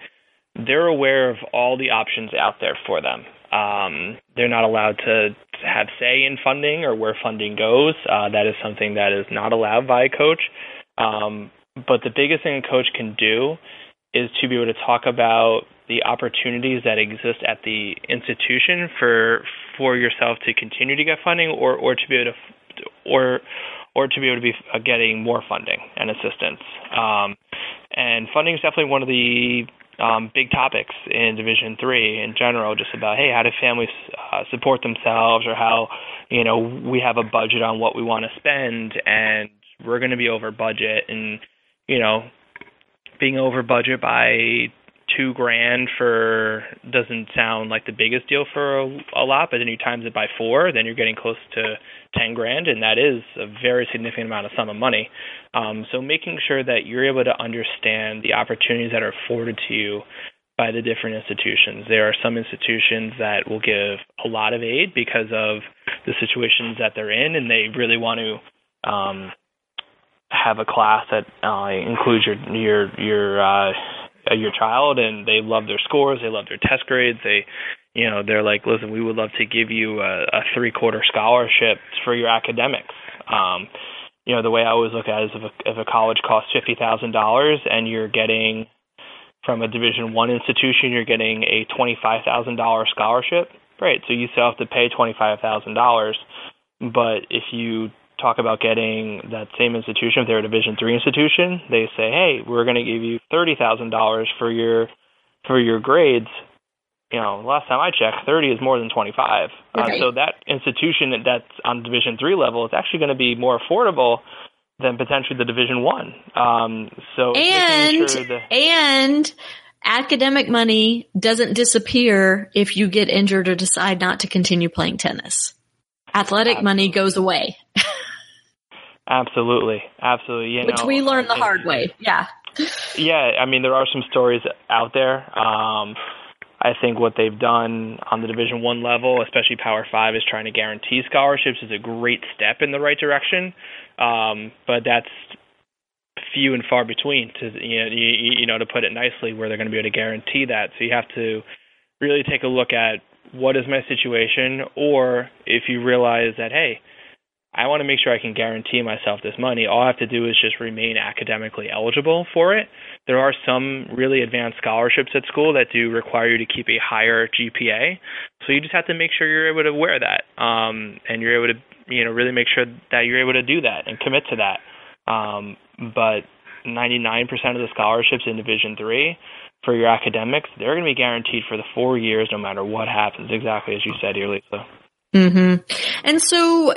they're aware of all the options out there for them. Um, they're not allowed to have say in funding or where funding goes. Uh, that is something that is not allowed by a coach. Um, but the biggest thing a coach can do is to be able to talk about the opportunities that exist at the institution for for yourself to continue to get funding or or to be able to or or to be able to be uh, getting more funding and assistance. Um, and funding is definitely one of the um, big topics in Division Three in general, just about hey, how do families uh, support themselves, or how you know we have a budget on what we want to spend, and we're going to be over budget, and you know being over budget by two grand for doesn't sound like the biggest deal for a, a lot, but then you times it by four, then you're getting close to ten grand, and that is a very significant amount of sum of money. Um, so making sure that you're able to understand the opportunities that are afforded to you by the different institutions. There are some institutions that will give a lot of aid because of the situations that they're in, and they really want to um, have a class that uh, includes your your your uh, your child, and they love their scores, they love their test grades, they you know they're like, listen, we would love to give you a, a three quarter scholarship for your academics. Um, you know the way I always look at it is if a, if a college costs fifty thousand dollars and you're getting from a Division One institution, you're getting a twenty five thousand dollar scholarship. Great, so you still have to pay twenty five thousand dollars, but if you talk about getting that same institution, if they're a Division three institution, they say, hey, we're going to give you thirty thousand dollars for your for your grades. You know, last time I checked, thirty is more than twenty five. Uh, so that institution that's on Division three level is actually going to be more affordable than potentially the Division one. Um, so and sure and academic money doesn't disappear if you get injured or decide not to continue playing tennis. Athletic Absolutely. money goes away. Absolutely, absolutely. You Which know, we learned the hard way. Yeah. yeah, I mean there are some stories out there. Um, I think what they've done on the Division One level, especially Power Five, is trying to guarantee scholarships is a great step in the right direction. Um, but that's few and far between to you know you, you know to put it nicely where they're going to be able to guarantee that. So you have to really take a look at what is my situation, or if you realize that hey I want to make sure I can guarantee myself this money. All I have to do is just remain academically eligible for it. There are some really advanced scholarships at school that do require you to keep a higher GPA. So you just have to make sure you're able to wear that, um, and you're able to, you know, really make sure that you're able to do that and commit to that. Um, but 99% of the scholarships in Division Three for your academics, they're going to be guaranteed for the four years, no matter what happens. Exactly as you said here, Lisa. Hmm And so,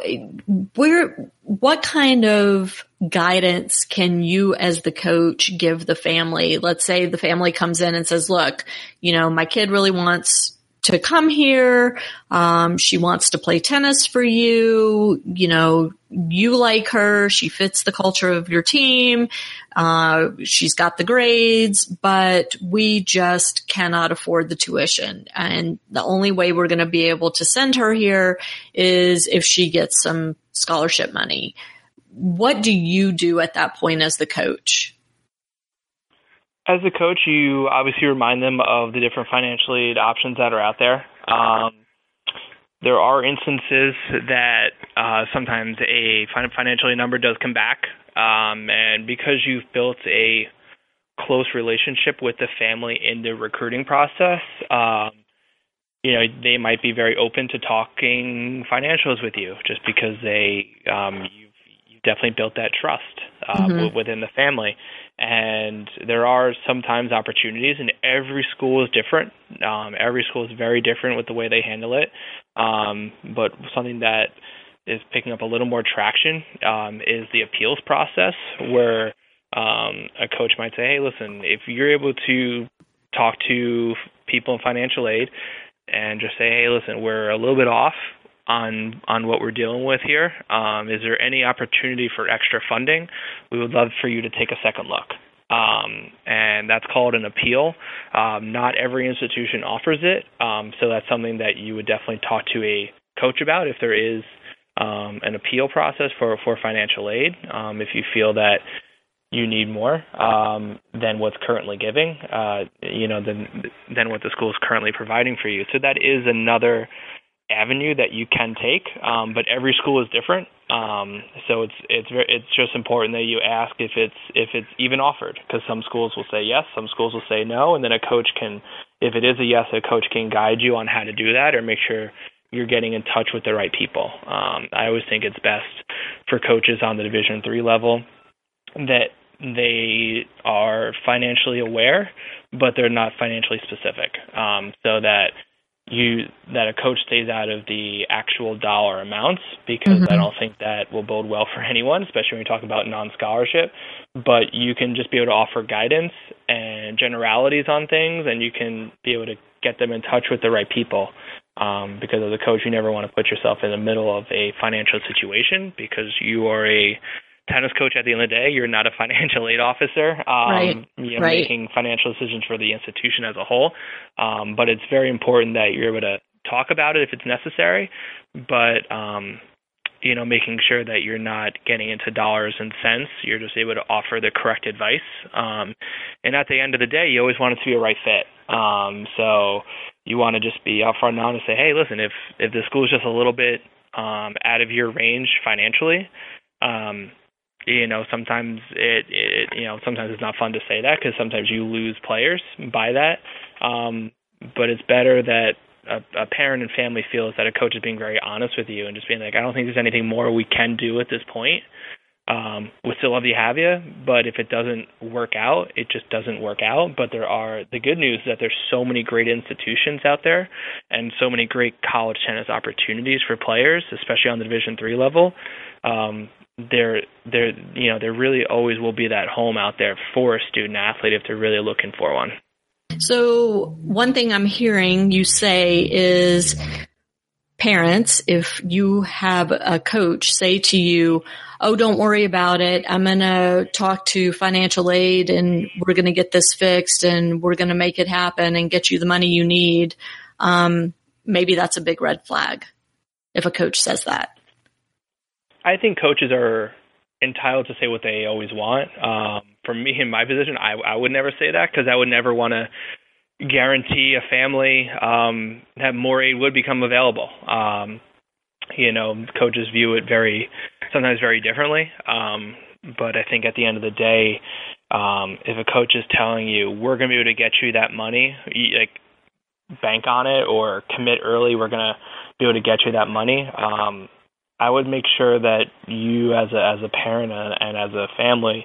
where, what kind of guidance can you as the coach give the family? Let's say the family comes in and says, look, you know, my kid really wants to come here. Um, she wants to play tennis for you. You know, you like her. She fits the culture of your team. Uh, she's got the grades, but we just cannot afford the tuition. And the only way we're going to be able to send her here is if she gets some scholarship money. what do you do at that point as the coach? As a coach, you obviously remind them of the different financial aid options that are out there. Um, there are instances that uh, sometimes a financial aid number does come back, um, and because you've built a close relationship with the family in the recruiting process, um, you know they might be very open to talking financials with you, just because they um, you've, you've definitely built that trust uh, mm-hmm. within the family. And there are sometimes opportunities, and every school is different. Um, every school is very different with the way they handle it. Um, but something that is picking up a little more traction um, is the appeals process, where um, a coach might say, "Hey, listen, if you're able to talk to people in financial aid and just say, hey, listen, we're a little bit off on on what we're dealing with here. Um, is there any opportunity for extra funding? We would love for you to take a second look. Um, and that's called an appeal. Um, not every institution offers it, um, so that's something that you would definitely talk to a coach about if there is um, an appeal process for for financial aid. Um, if you feel that you need more um, than what's currently giving, uh, you know, than than what the school is currently providing for you. So that is another avenue that you can take, um, but every school is different. Um, so it's it's very, it's just important that you ask if it's if it's even offered, because some schools will say yes, some schools will say no, and then a coach can, if it is a yes, a coach can guide you on how to do that or make sure you're getting in touch with the right people. Um, I always think it's best for coaches on the Division three level that they are financially aware, but they're not financially specific. Um, so that you that a coach stays out of the actual dollar amounts because mm-hmm. I don't think that will bode well for anyone, especially when we talk about non-scholarship. But you can just be able to offer guidance and generalities on things, and you can be able to get them in touch with the right people. Um, because as a coach, you never want to put yourself in the middle of a financial situation because you are a tennis coach at the end of the day. You're not a financial aid officer, um, right. you know, right. making financial decisions for the institution as a whole. Um, but it's very important that you're able to talk about it if it's necessary, but um, you know, making sure that you're not getting into dollars and cents. You're just able to offer the correct advice. Um, and at the end of the day, you always want it to be a right fit. Um, so you want to just be upfront and honest and say, hey, listen, if if the school is just a little bit um, out of your range financially, um, you know sometimes it, it you know sometimes it's not fun to say that because sometimes you lose players by that. Um but it's better that a, a parent and family feels that a coach is being very honest with you and just being like i don't think there's anything more we can do at this point. Um we still love to have you but if it doesn't work out it just doesn't work out. But there are the good news is that there's so many great institutions out there and so many great college tennis opportunities for players especially on the division three level. Um there there you know there really always will be that home out there for a student athlete if they're really looking for one. So one thing I'm hearing you say is parents, if you have a coach say to you, Oh, don't worry about it. I'm going to talk to financial aid and we're going to get this fixed and we're going to make it happen and get you the money you need. Um, maybe that's a big red flag if a coach says that. I think coaches are entitled to say what they always want. Um, for me, in my position, I, I would never say that because I would never want to guarantee a family um, that more aid would become available. Um, you know, coaches view it very, sometimes very differently. Um, but I think at the end of the day, um, if a coach is telling you we're going to be able to get you that money, you, like bank on it or commit early, we're going to be able to get you that money. Um, I would make sure that you, as a as a parent and, and as a family,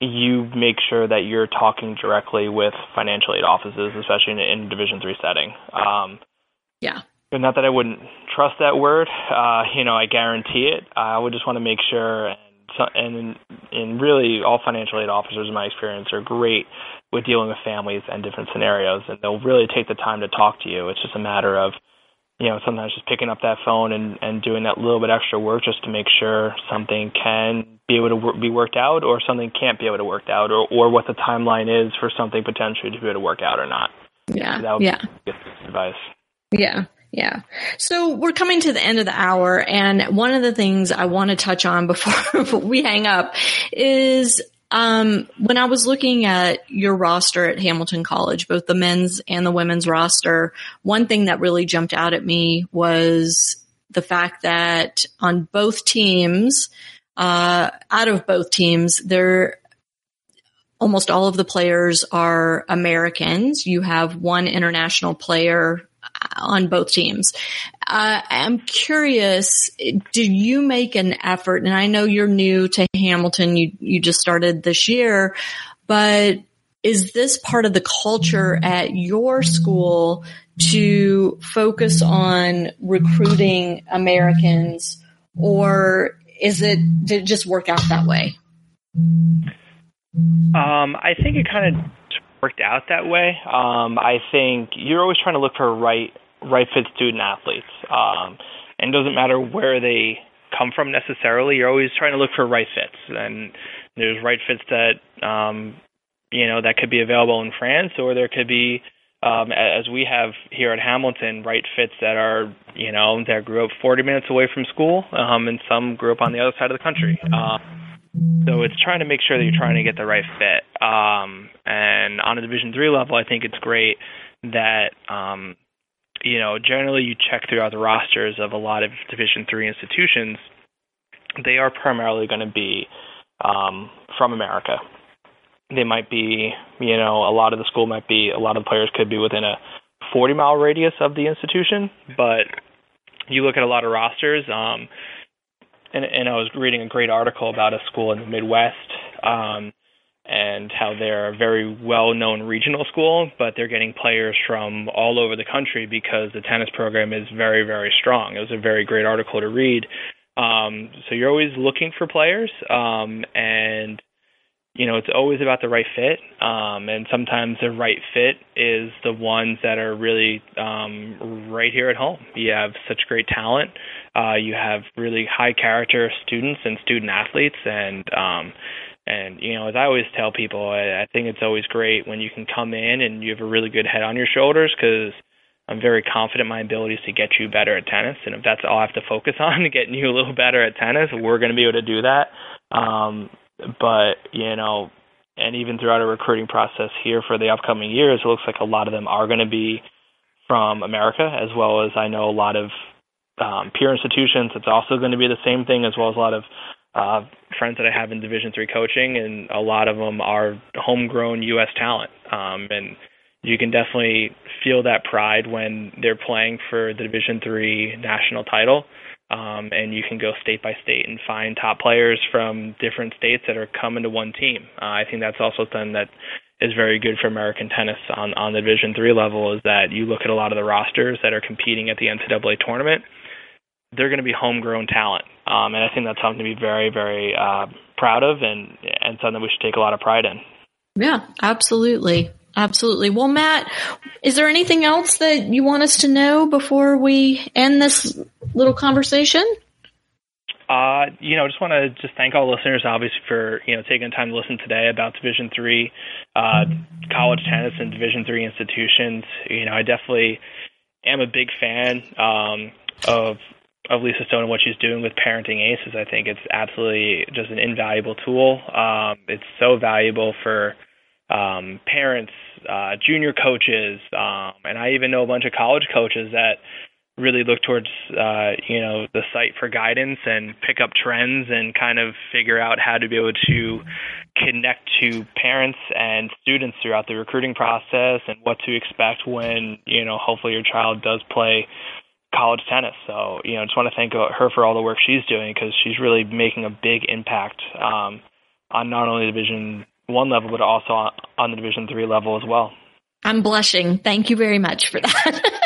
you make sure that you're talking directly with financial aid offices, especially in, in a Division three setting. Um, yeah. But not that I wouldn't trust that word. Uh, you know, I guarantee it. I would just want to make sure, and and and really, all financial aid officers, in my experience, are great with dealing with families and different scenarios, and they'll really take the time to talk to you. It's just a matter of you know, sometimes just picking up that phone and, and doing that little bit extra work just to make sure something can be able to wor- be worked out or something can't be able to work out or, or what the timeline is for something potentially to be able to work out or not. Yeah. That would yeah. be advice. Yeah. Yeah. So we're coming to the end of the hour and one of the things I want to touch on before we hang up is um, when I was looking at your roster at Hamilton College, both the men's and the women's roster, one thing that really jumped out at me was the fact that on both teams, uh, out of both teams, there almost all of the players are Americans. You have one international player on both teams. Uh, I'm curious, do you make an effort? And I know you're new to Hamilton. You, you just started this year, but is this part of the culture at your school to focus on recruiting Americans or is it, did it just work out that way? Um, I think it kind of worked out that way. Um, I think you're always trying to look for right right fit student athletes, um, and it doesn't matter where they come from necessarily. You're always trying to look for right fits, and there's right fits that um, you know that could be available in France, or there could be um, as we have here at Hamilton, right fits that are, you know, that grew up 40 minutes away from school, um, and some grew up on the other side of the country. Uh, so it's trying to make sure that you're trying to get the right fit. Um, and on a Division three level, I think it's great that um, you know generally you check throughout the rosters of a lot of Division three institutions. They are primarily going to be um, from America. They might be, you know, a lot of the school might be, a lot of the players could be within a 40 mile radius of the institution, but you look at a lot of rosters. Um, and, and I was reading a great article about a school in the Midwest um, and how they're a very well-known regional school, but they're getting players from all over the country because the tennis program is very, very strong. It was a very great article to read. Um, so you're always looking for players, um, and you know, it's always about the right fit. Um, and sometimes the right fit is the ones that are really um, right here at home. You have such great talent. Uh, you have really high character students and student athletes. And, um, and, you know, as I always tell people, I, I think it's always great when you can come in and you have a really good head on your shoulders because I'm very confident my abilities to get you better at tennis. And if that's all I have to focus on, getting you a little better at tennis, we're going to be able to do that. Um, but you know, and even throughout our recruiting process here for the upcoming years, it looks like a lot of them are going to be from America, as well as I know a lot of um, peer institutions. It's also going to be the same thing, as well as a lot of uh, friends that I have in Division three coaching, and a lot of them are homegrown U.S. talent, um, and you can definitely feel that pride when they're playing for the Division three national title um, and you can go state by state and find top players from different states that are coming to one team. Uh, I think that's also something that is very good for American tennis on on the Division three level. Is that you look at a lot of the rosters that are competing at the NCAA tournament, they're going to be homegrown talent, um, and I think that's something to be very very uh, proud of and and something we should take a lot of pride in. Yeah, absolutely. Absolutely. Well, Matt, is there anything else that you want us to know before we end this little conversation? Uh, you know, I just want to just thank all listeners, obviously, for you know taking the time to listen today about Division three uh, college tennis and Division three institutions. You know, I definitely am a big fan um, of of Lisa Stone and what she's doing with Parenting Aces. I think it's absolutely just an invaluable tool. Um, it's so valuable for um, parents, uh, junior coaches, um, and I even know a bunch of college coaches that really look towards uh, you know the site for guidance and pick up trends and kind of figure out how to be able to connect to parents and students throughout the recruiting process and what to expect when you know hopefully your child does play college tennis. So you know I just want to thank her for all the work she's doing because she's really making a big impact um, on not only Division one level, but also on, on the Division three level as well. I'm blushing. Thank you very much for that.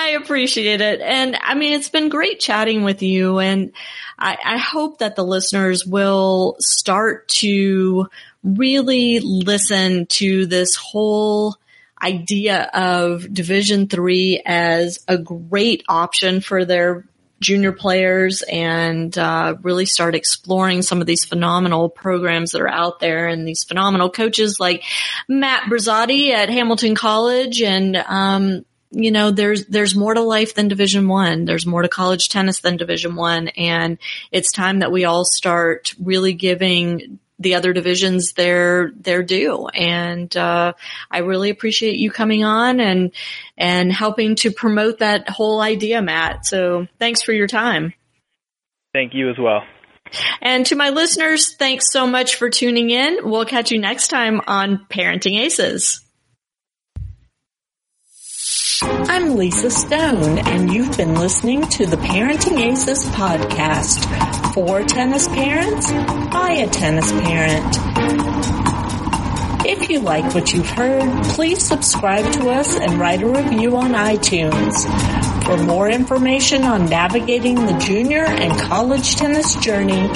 I appreciate it. And I mean, it's been great chatting with you. And I, I, hope that the listeners will start to really listen to this whole idea of division three as a great option for their junior players and uh, really start exploring some of these phenomenal programs that are out there and these phenomenal coaches like Matt Brazzotti at Hamilton College and um, you know, there's, there's more to life than division one. There's more to college tennis than division one. And it's time that we all start really giving the other divisions their their due. And uh, I really appreciate you coming on and and helping to promote that whole idea, Matt. So thanks for your time. Thank you as well. And to my listeners, thanks so much for tuning in. We'll catch you next time on Parenting Aces. I'm Lisa Stone, and you've been listening to the Parenting Aces podcast for tennis parents by a tennis parent. If you like what you've heard, please subscribe to us and write a review on iTunes. For more information on navigating the junior and college tennis journey,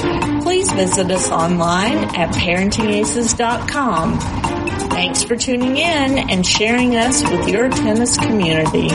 please visit us online at parentingaces.com. Thanks for tuning in and sharing us with your tennis community.